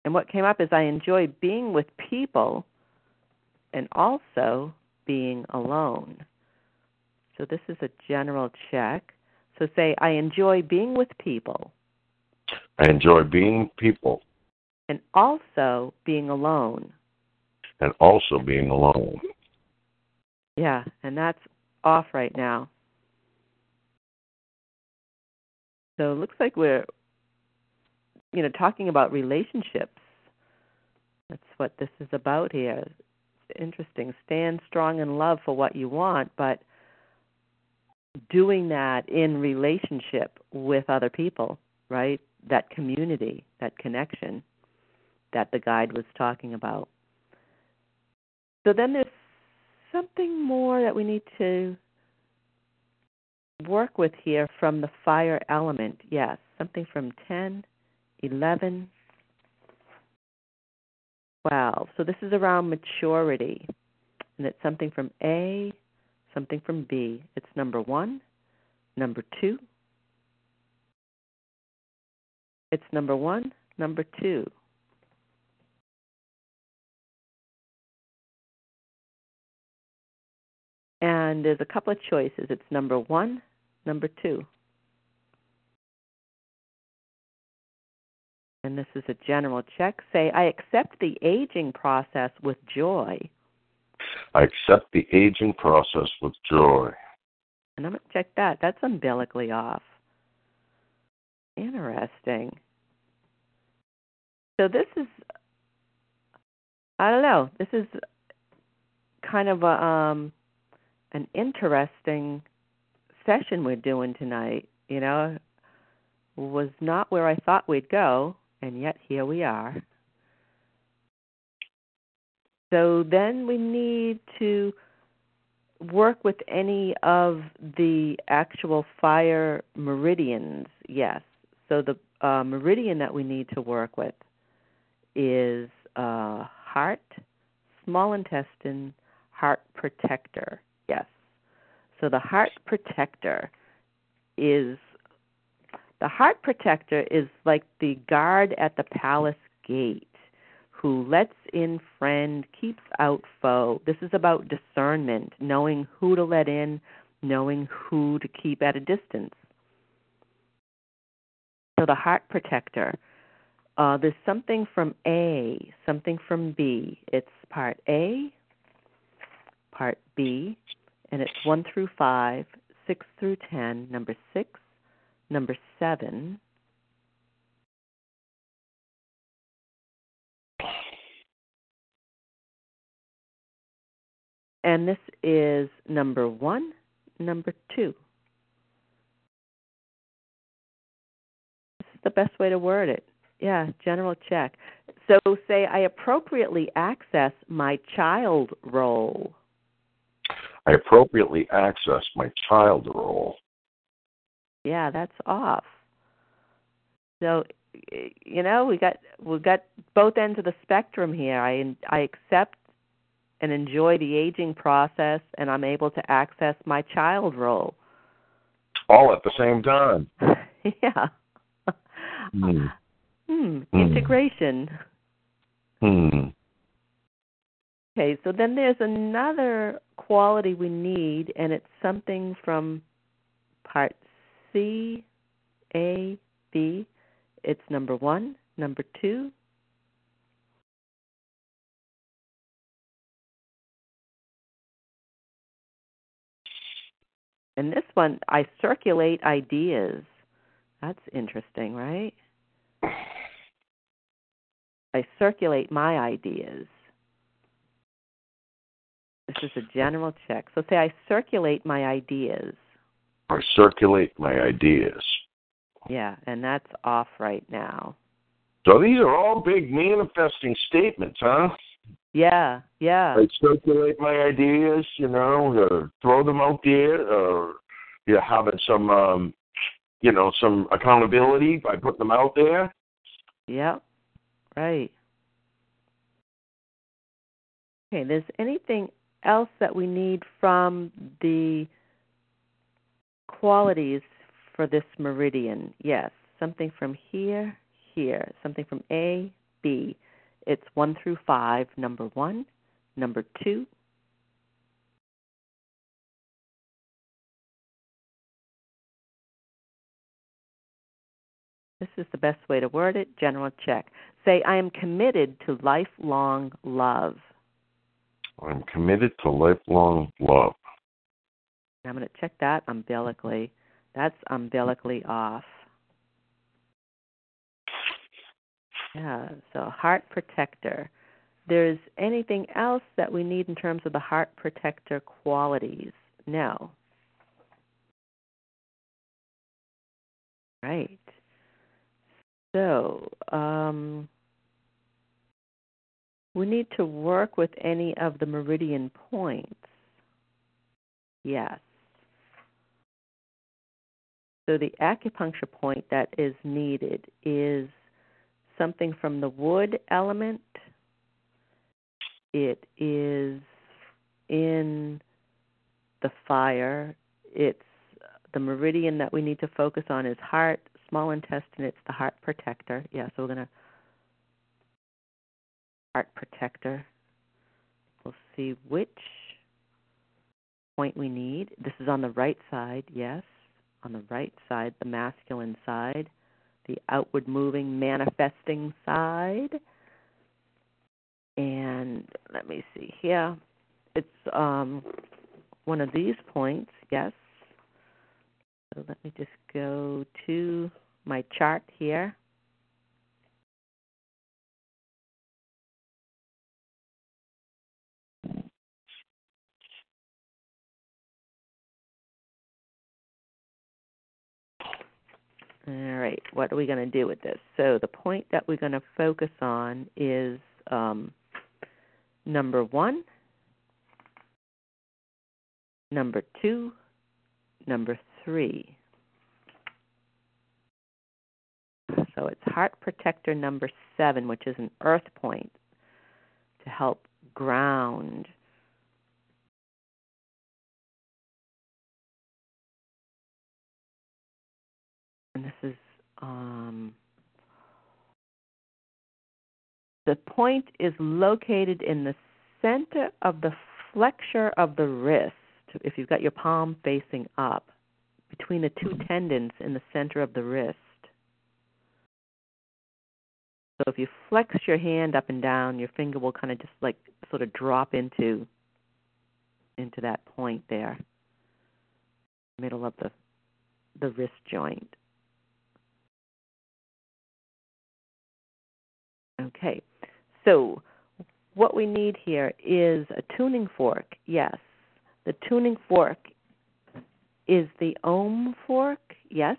And what came up is I enjoy being with people and also being alone. So this is a general check. So say, I enjoy being with people I enjoy being people and also being alone. and also being alone. Yeah, and that's off right now. So it looks like we're, you know, talking about relationships. That's what this is about here. It's interesting. Stand strong in love for what you want, but doing that in relationship with other people, right? That community, that connection that the guide was talking about. So then there's something more that we need to work with here from the fire element. Yes, something from 10, 11, 12. So this is around maturity. And it's something from A, something from B. It's number one, number two. It's number one, number two. And there's a couple of choices. It's number one, number two. And this is a general check. Say, I accept the aging process with joy. I accept the aging process with joy. And I'm going to check that. That's umbilically off. Interesting. So this is, I don't know, this is kind of a, um, an interesting session we're doing tonight. You know, was not where I thought we'd go, and yet here we are. So then we need to work with any of the actual fire meridians, yes. So the uh, meridian that we need to work with is uh, heart, small intestine, heart protector. Yes. So the heart protector is the heart protector is like the guard at the palace gate who lets in friend, keeps out foe. This is about discernment, knowing who to let in, knowing who to keep at a distance. So the heart protector. Uh, there's something from A, something from B. It's part A, part B, and it's 1 through 5, 6 through 10, number 6, number 7, and this is number 1, number 2. The best way to word it. Yeah, general check. So say I appropriately access my child role. I appropriately access my child role. Yeah, that's off. So you know, we got we got both ends of the spectrum here. I I accept and enjoy the aging process and I'm able to access my child role. All at the same time. yeah. Hmm. Hmm. Integration. Hmm. Okay, so then there's another quality we need, and it's something from part C, A, B. It's number one, number two. And this one, I circulate ideas. That's interesting, right? I circulate my ideas. This is a general check. So say I circulate my ideas. I circulate my ideas. Yeah, and that's off right now. So these are all big manifesting statements, huh? Yeah, yeah. I circulate my ideas, you know, uh, throw them out there, or you know, having some, um, you know, some accountability by putting them out there. Yep, right. Okay, there's anything else that we need from the qualities for this meridian? Yes, something from here, here, something from A, B. It's 1 through 5, number 1, number 2, This is the best way to word it. General check. Say, I am committed to lifelong love. I'm committed to lifelong love. I'm going to check that umbilically. That's umbilically off. Yeah, so heart protector. There's anything else that we need in terms of the heart protector qualities? No. Right. So, um, we need to work with any of the meridian points. Yes. So the acupuncture point that is needed is something from the wood element. It is in the fire. It's the meridian that we need to focus on is heart, small intestine. It's the heart protector. Yeah, so we're going to heart protector. We'll see which point we need. This is on the right side, yes. On the right side, the masculine side, the outward moving, manifesting side. And let me see here. It's um, one of these points, yes. So let me just go to my chart here. All right, what are we going to do with this? So the point that we're going to focus on is um, number one, number two, number three. So it's Heart Protector number seven, which is an earth point to help ground and this is um, the point is located in the center of the flexure of the wrist. If you've got your palm facing up, between the two tendons in the center of the wrist. So if you flex your hand up and down, your finger will kind of just like sort of drop into into that point there, middle of the the wrist joint. Okay, so what we need here is a tuning fork. Yes, the tuning fork is the ohm fork. Yes.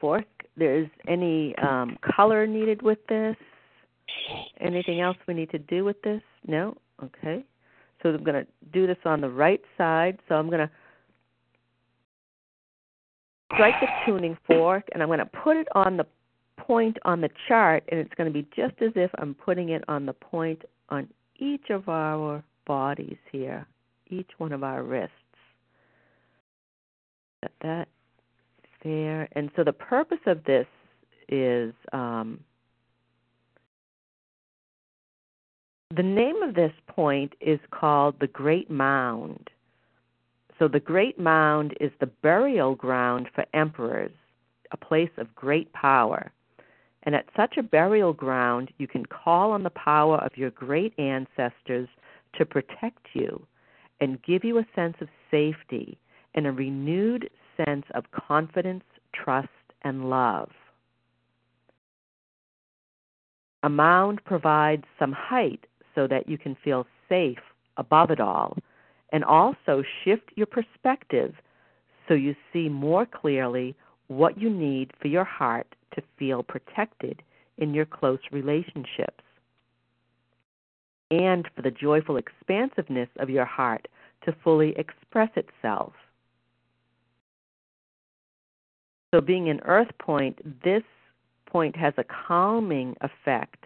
Fork. There's any um, color needed with this? Anything else we need to do with this? No? Okay. So I'm going to do this on the right side. So I'm going to strike the tuning fork and I'm going to put it on the point on the chart and it's going to be just as if I'm putting it on the point on each of our bodies here, each one of our wrists. That And so the purpose of this is um, the name of this point is called the Great Mound. So the Great Mound is the burial ground for emperors, a place of great power. And at such a burial ground, you can call on the power of your great ancestors to protect you and give you a sense of safety and a renewed sense of confidence, trust, and love. A mound provides some height so that you can feel safe above it all and also shift your perspective so you see more clearly what you need for your heart to feel protected in your close relationships and for the joyful expansiveness of your heart to fully express itself. So, being an earth point, this point has a calming effect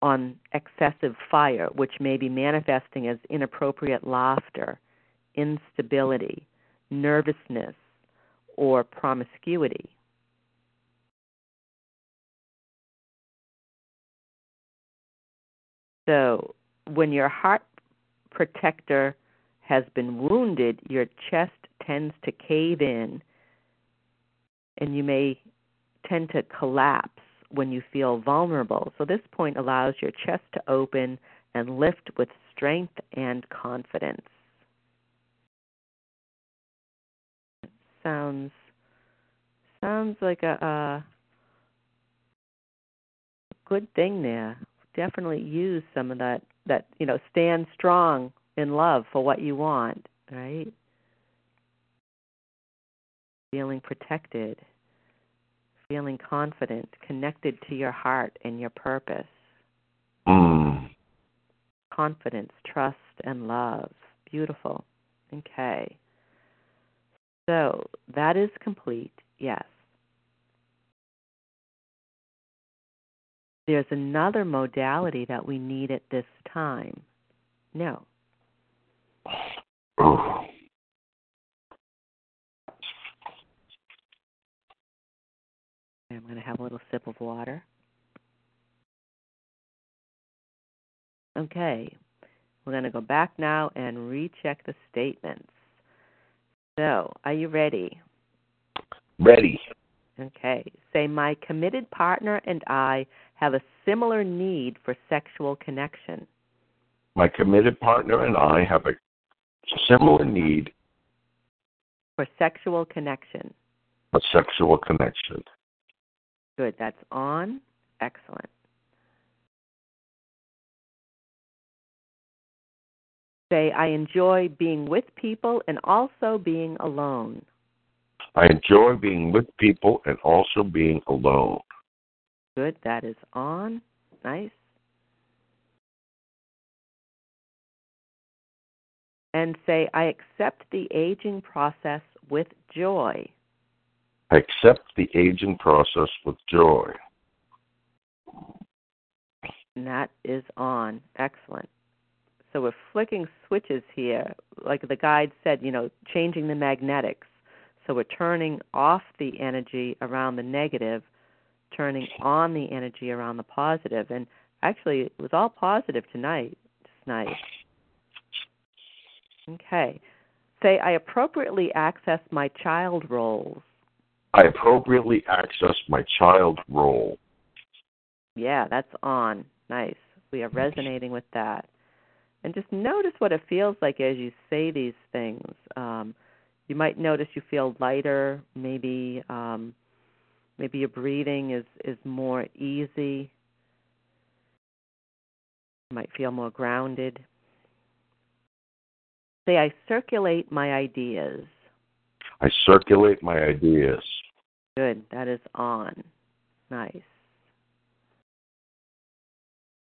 on excessive fire, which may be manifesting as inappropriate laughter, instability, nervousness, or promiscuity. So, when your heart protector has been wounded, your chest tends to cave in and you may tend to collapse when you feel vulnerable. So, this point allows your chest to open and lift with strength and confidence. Sounds sounds like a, a good thing there definitely use some of that that you know stand strong in love for what you want right feeling protected feeling confident connected to your heart and your purpose. Mm. confidence trust and love. Beautiful. Okay. So that is complete. Yes. There's another modality that we need at this time. No. I'm going to have a little sip of water. Okay, we're going to go back now and recheck the statements. So, are you ready? Ready. Okay. Say, my committed partner and I have a similar need for sexual connection. My committed partner and I have a similar need for sexual connection. For sexual connection. Good. That's on. Excellent. Say, I enjoy being with people and also being alone. I enjoy being with people and also being alone. Good. That is on. Nice. And say, I accept the aging process with joy. Accept the aging process with joy. And that is on. Excellent. So we're flicking switches here. Like the guide said, you know, changing the magnetics. So we're turning off the energy around the negative turning on the energy around the positive. And actually, it was all positive tonight. It's nice. Okay. say, I appropriately access my child roles. I appropriately access my child role. Yeah, that's on. Nice. We are resonating with that. And just notice what it feels like as you say these things. Um, you might notice you feel lighter. Maybe um, maybe your breathing is is more easy. You might feel more grounded. Say, I circulate my ideas. I circulate my ideas. Good. That is on. Nice.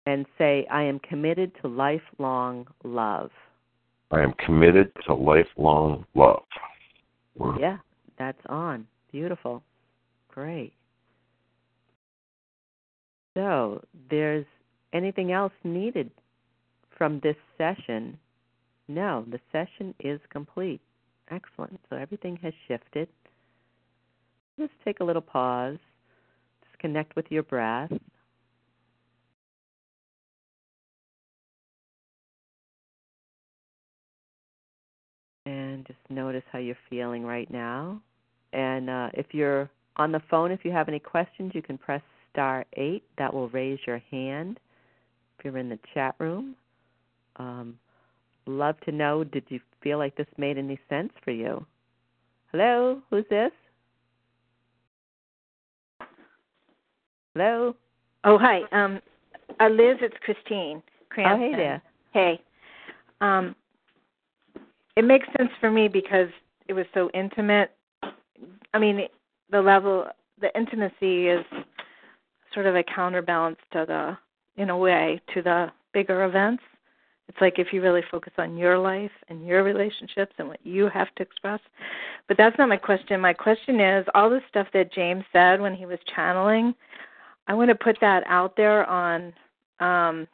And say, I am committed to lifelong love. I am committed to lifelong love. Yeah, that's on. Beautiful. Great. So, there's anything else needed from this session? No, the session is complete. Excellent. So everything has shifted. Just take a little pause. Just connect with your breath. And just notice how you're feeling right now. And uh, if you're on the phone, if you have any questions, you can press star 8. That will raise your hand. If you're in the chat room, um, love to know did you feel like this made any sense for you? Hello, who's this? Hello? Oh, hi. Um, uh, Liz, it's Christine Cranston. Oh, hey there. Hey. Um, it makes sense for me because it was so intimate. I mean, the level, the intimacy is sort of a counterbalance to the, in a way, to the bigger events. It's like if you really focus on your life and your relationships and what you have to express. But that's not my question. My question is all the stuff that James said when he was channeling, I want to put that out there on um,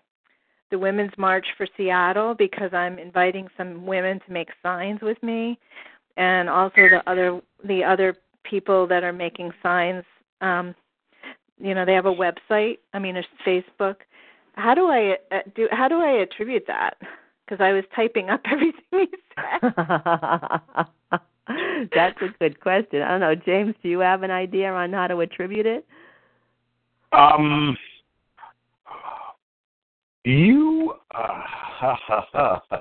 the Women's March for Seattle because I'm inviting some women to make signs with me, and also the other the other people that are making signs. Um, you know, they have a website. I mean, a Facebook. How do I uh, do? How do I attribute that? Because I was typing up everything he said. That's a good question. I don't know, James. Do you have an idea on how to attribute it? Um, you, uh,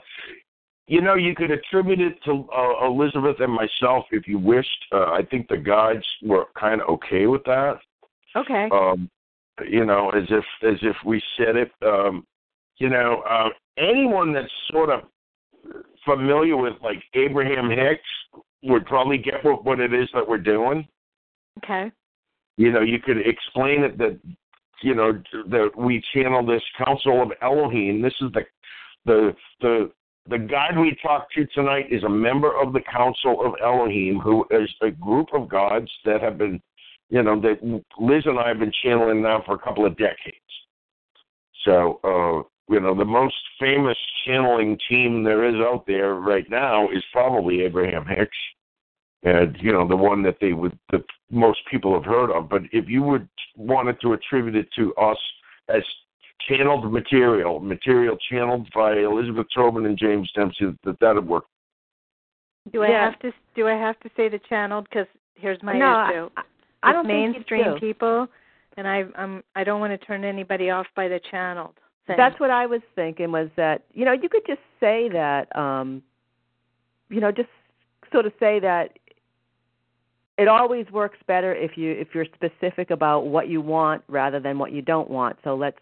you know, you could attribute it to uh, Elizabeth and myself if you wished. Uh, I think the guides were kind of okay with that. Okay. Um, you know, as if as if we said it. Um, you know, uh, anyone that's sort of familiar with like Abraham Hicks would probably get what, what it is that we're doing. Okay. You know, you could explain it that you know that we channel this Council of Elohim. This is the the the the guide we talked to tonight is a member of the Council of Elohim, who is a group of gods that have been, you know, that Liz and I have been channeling now for a couple of decades. So, uh, you know, the most famous channeling team there is out there right now is probably Abraham Hicks, and you know, the one that they would that most people have heard of. But if you would wanted to attribute it to us as channeled material, material channeled by Elizabeth Tobin and James Dempsey, that that would work. Do I Yeah. have to do I have to say the channeled? Because here's my no, issue. I, I don't mainstream do. people, and I I'm I don't want to turn anybody off by the channeled. Thing. That's what I was thinking was that you know you could just say that um you know just sort of say that it always works better if you if you're specific about what you want rather than what you don't want. So let's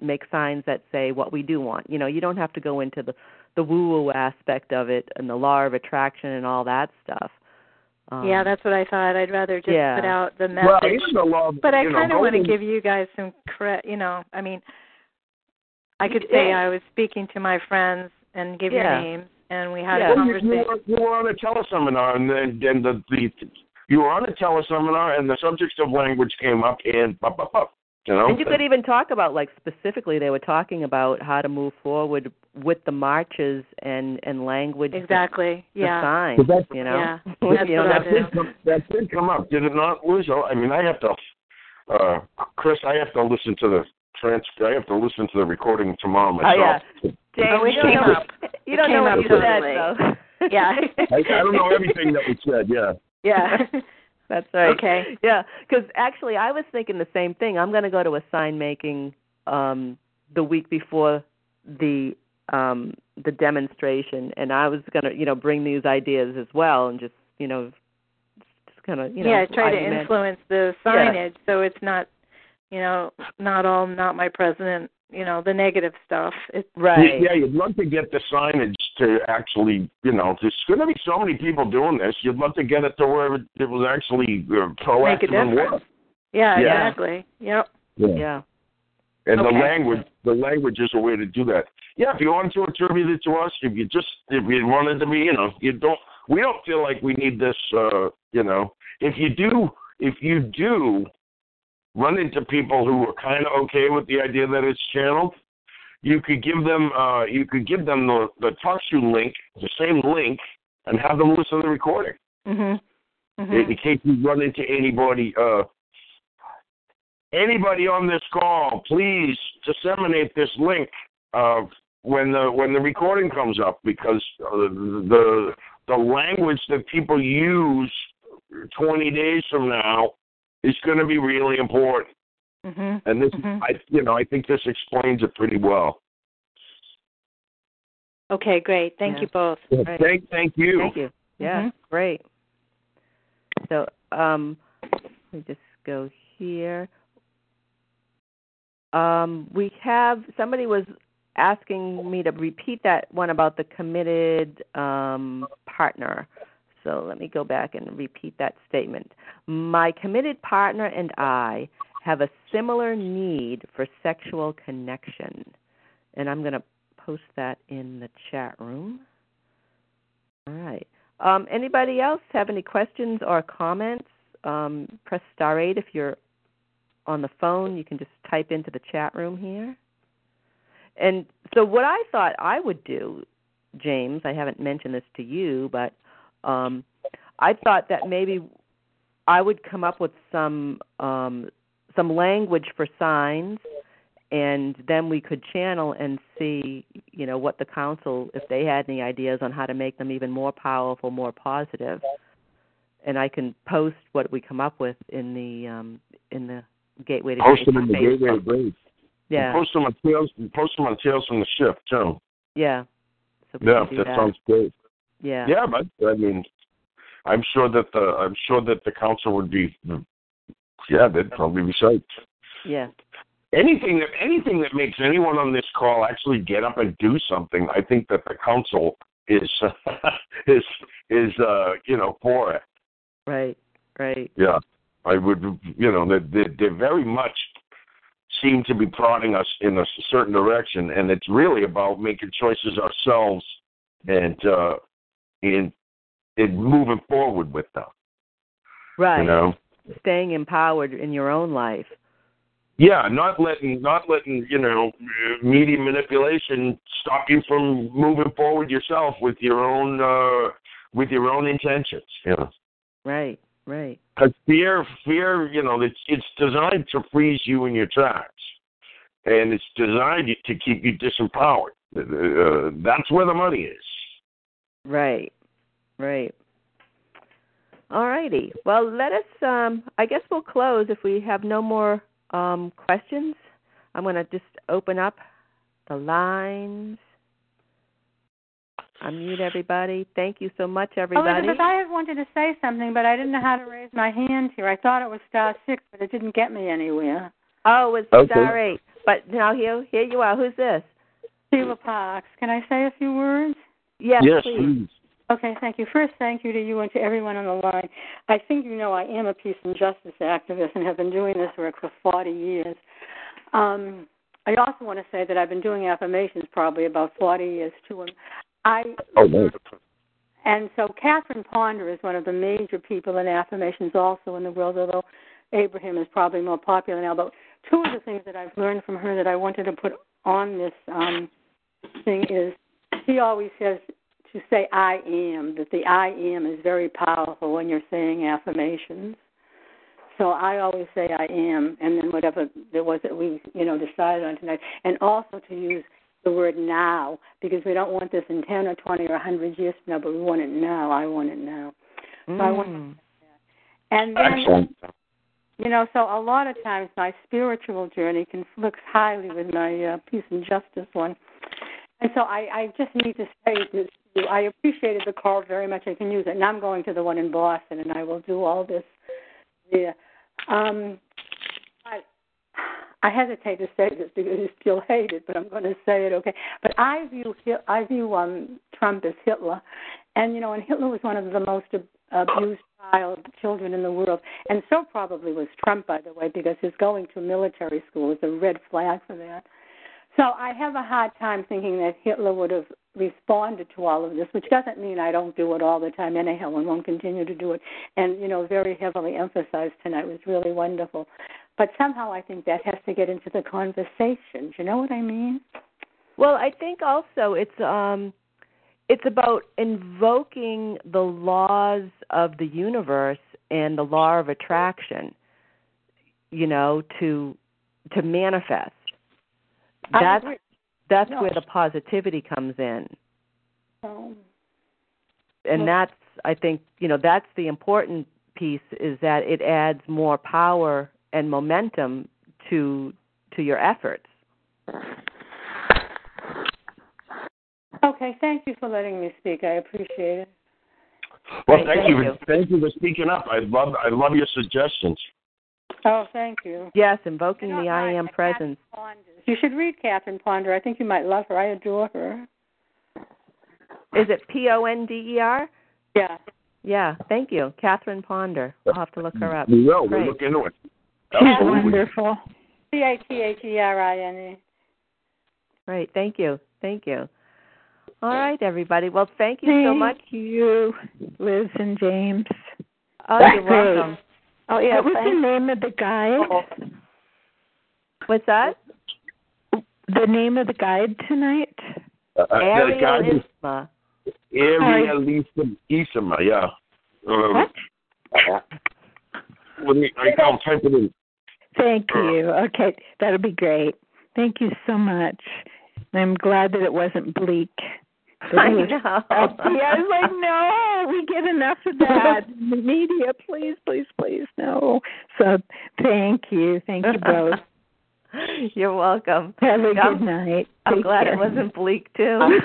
make signs that say what we do want. You know, you don't have to go into the the woo woo aspect of it and the law of attraction and all that stuff. Um, yeah, that's what I thought. I'd rather just yeah. put out the Well, message. even the law, but I kind of want to give you guys some credit. You know, I mean, I could could- say yeah. I was speaking to my friends and give Yeah. your names, and we had Yeah. a Well, you, conversation. you, were, you were on a teleseminar, and then and the, the you were on a teleseminar, and the subjects of language came up, and you know. And you could even talk about like specifically they were talking about how to move forward with the marches and and language Exactly. the Yeah. signs, But that's- you know. Yeah. You know, that did come, that did come up, did it not, Liz? Oh, I mean, I have to, uh, Chris, I have to listen to the trans. I have to listen to the recording tomorrow myself. yeah. James, Oh, you don't know, up. you don't know what up you totally. said Yeah. I, I don't know everything that we said. Yeah. Yeah. That's right. Okay. Yeah, because actually, I was thinking the same thing. I'm going to go to a sign making um, the week before the um, the demonstration, and I was going to, you know, bring these ideas as well, and just, you know, just kind of, you know, yeah, try to influence the signage so it's not, you know, not all not my president, you know, the negative stuff. It's Right. Yeah, you'd love to get the signage to actually, you know, there's going to be so many people doing this. You'd love to get it to where it was actually uh, make a proactive and difference. work. Yeah, Yeah. exactly. Yep. Yeah. And the language, the language is a way to do that. Yeah, if you want to attribute it to us, if you just, if you wanted to be, you know, you don't. We don't feel like we need this. uh, You know, if you do, if you do run into people who are kind of okay with the idea that it's channeled, you could give them, uh you could give them the the TalkShoe link, the same link, and have them listen to the recording. Mhm. in, Mhm. in case you run into anybody uh anybody on this call please disseminate this link uh when the when the recording comes up because uh, the the language that people use 20 days from now is going to be really important Mhm. and this Mhm. i you know i think this explains it pretty well Okay, great. Thank Yeah. you both. Right. thank thank you Thank you. Yeah, Mhm. great. So, um, let me just go here. Um, we have somebody was asking me to repeat that one about the committed um, partner. So let me go back and repeat that statement. My committed partner and I have a similar need for sexual connection. And I'm going to post that in the chat room. All right. Um, anybody else have any questions or comments? Um, press star eight if you're on the phone. You can just type into the chat room here. And so, what I thought I would do, James, I haven't mentioned this to you, but um, I thought that maybe I would come up with some um, some language for signs, and then we could channel and see, you know, what the council, if they had any ideas on how to make them even more powerful, more positive. And I can post what we come up with in the um, in the gateway to post them in the Facebook. gateway grade Yeah, post them on tales post them on tales from the ship too yeah. So yeah do that sounds great Yeah. Yeah, but I mean, I'm sure that the I'm sure that the council would be, yeah, they'd probably be psyched. Yeah. Anything that anything that makes anyone on this call actually get up and do something, I think that the council is is is uh you know for it. Right. Right. Yeah, I would you know they they, they very much seem to be prodding us in a certain direction, and it's really about making choices ourselves and uh in in moving forward with them. Right. You know. Staying empowered in your own life. Yeah, not letting not letting you know media manipulation stop you from moving forward yourself with your own uh with your own intentions. You know, Right. Right. because fear, fear, you know, it's it's designed to freeze you in your tracks, and it's designed to keep you disempowered. Uh, that's where the money is. Right. Right. All righty. Well, let us. Um, I guess we'll close if we have no more um, questions. I'm going to just open up the lines. Unmute everybody. Thank you so much, everybody. Elizabeth, I had wanted to say something, but I didn't know how to raise my hand here. I thought it was star six, but it didn't get me anywhere. Oh, it's Okay. star eight. But now here, here you are. Who's this? Sheila Parks. Can I say a few words? Yes, yes, please. please. Okay, thank you. First, thank you to you and to everyone on the line. I think you know I am a peace and justice activist and have been doing this work for 40 years. Um, I also want to say that I've been doing affirmations probably about 40 years too. And I Oh, no. and so Catherine Ponder is one of the major people in affirmations also in the world, although Abraham is probably more popular now. But two of the things that I've learned from her that I wanted to put on this um, thing is she always says to say I am, that the I am is very powerful when you're saying affirmations. So I always say I am, and then whatever there was that we, you know, decided on tonight, and also to use the word now because we don't want this in 10 or 20 or 100 years from now, but we want it now. I want it now. Mm. So I want, and then, Excellent. you know, so a lot of times my spiritual journey conflicts highly with my uh, peace and justice one. And so I, I just need to say this to you. I appreciated the call very much. I can use it. And I'm going to the one in Boston, and I will do all this there. Um, I, I hesitate to say this because you still hate it, but I'm going to say it, okay? But I view I view um, Trump as Hitler, and you know, and Hitler was one of the most ab- abused child children in the world, and so probably was Trump, by the way, because his going to military school is a red flag for that. So I have a hard time thinking that Hitler would have responded to all of this, which doesn't mean I don't do it all the time anyhow and won't continue to do it. And, you know, very heavily emphasized tonight was really wonderful. But somehow I think that has to get into the conversation. Do you know what I mean? Well, I think also it's um it's about invoking the laws of the universe and the law of attraction, you know, to to manifest. I That's that's No. where the positivity comes in. So, And Well- that's I think, you know, that's the important piece is that it adds more power and momentum to to your efforts. okay, thank you for letting me speak. I appreciate it. Well, thank, thank you. you. Thank you for speaking up. I love I love your suggestions. Oh, thank you. Yes, invoking I don't the I mind. am presence. You should read Catherine Ponder. I think you might love her. I adore her. Is it P O N D E R? Yeah. Yeah, thank you. Catherine Ponder. I'll have to look her up. We will. We'll look into it. She's Absolutely. wonderful. C A T H E R I N E. Great, thank you. Thank you. All right, everybody. Well, thank you so Thank much. you, Liz and James. Oh, That's you're great. Welcome. Oh yeah. what was thank- the name of the guide? What's that? The name of the guide tonight? Uh, uh, the guy Ariel is Isma. Ariel Isma, yeah. Um, What? Let me, I, I'll type it in. Thank you. Okay, that'll be great. Thank you so much. I'm glad that it wasn't bleak. That I know. uppy. I was like, no, we get enough of that the media. Please, please, please, no. So thank you. Thank you both. You're welcome. Have a Yeah. good night. I'm Take glad care. it wasn't bleak too.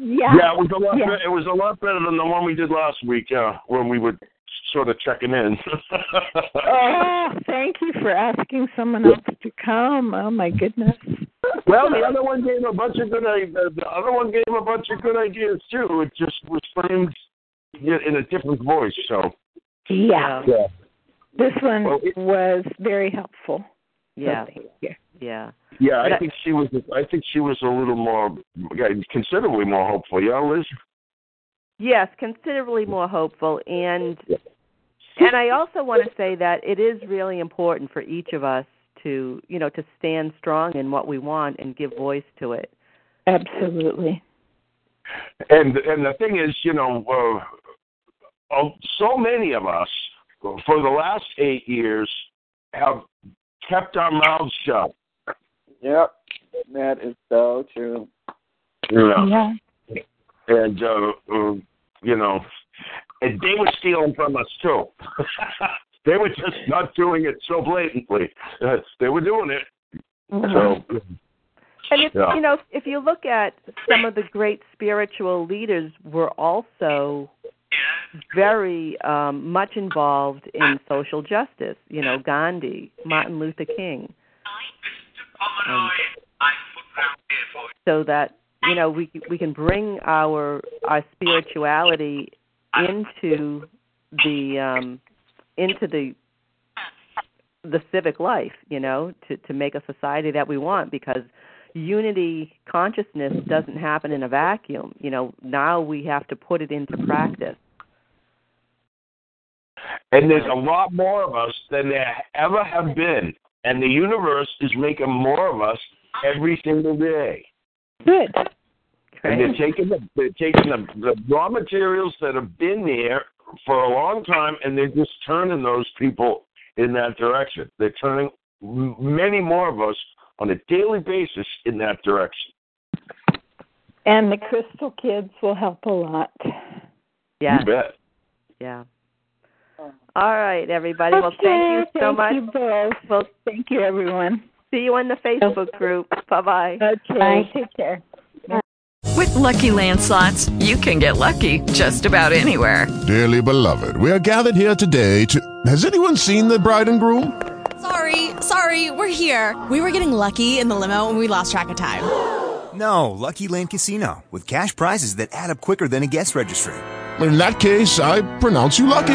Yeah. Yeah, it was a lot. Yeah. Be- it was a lot better than the one we did last week. Yeah, when we were sort of checking in. Oh, thank you for asking someone else to come. Oh my goodness. well, the other one gave a bunch of good. i- The other one gave a bunch of good ideas too. It just was framed in a different voice. So Yeah. yeah. This one Well, it- was very helpful. So yeah, thank you. yeah. Yeah, But I I- think she was. I think she was a little more, considerably more hopeful. Yeah, Liz. Yes, considerably more hopeful and Yeah. And I also want to say that it is really important for each of us to, you know, to stand strong in what we want and give voice to it. Absolutely. And and the thing is, you know, uh, uh, so many of us for the last eight years have kept our mouths shut. Yep, that is so true. You know, Yeah. and uh, uh, you know, and they were stealing from us too. they were just not doing it so blatantly. Uh, they were doing it. So And if Yeah. you know, if you look at some of the great spiritual leaders were also very um much involved in social justice, you know, Gandhi, Martin Luther King. Um, so that you know we we can bring our our spirituality into the um into the the civic life, you know, to to make a society that we want because unity consciousness doesn't happen in a vacuum. You know, now we have to put it into practice. And there's a lot more of us than there ever have been. And the universe is making more of us every single day. Good. And they're taking the they're taking the, the raw materials that have been there for a long time, and they're just turning those people in that direction. They're turning many more of us on a daily basis in that direction. And the Crystal Kids will help a lot. Yeah. You bet. Yeah. All right, everybody. Well, thank you Okay, so much. Thank you both. Well, Thank you, everyone. see you in the Facebook group. Bye bye. Okay. Bye. Take care. With Lucky Land slots, you can get lucky just about anywhere. Dearly beloved, we are gathered here today to. Has anyone seen the bride and groom? Sorry, sorry, we're here. We were getting lucky in the limo and we lost track of time. No, Lucky Land Casino, with cash prizes that add up quicker than a guest registry. In that case, I pronounce you lucky.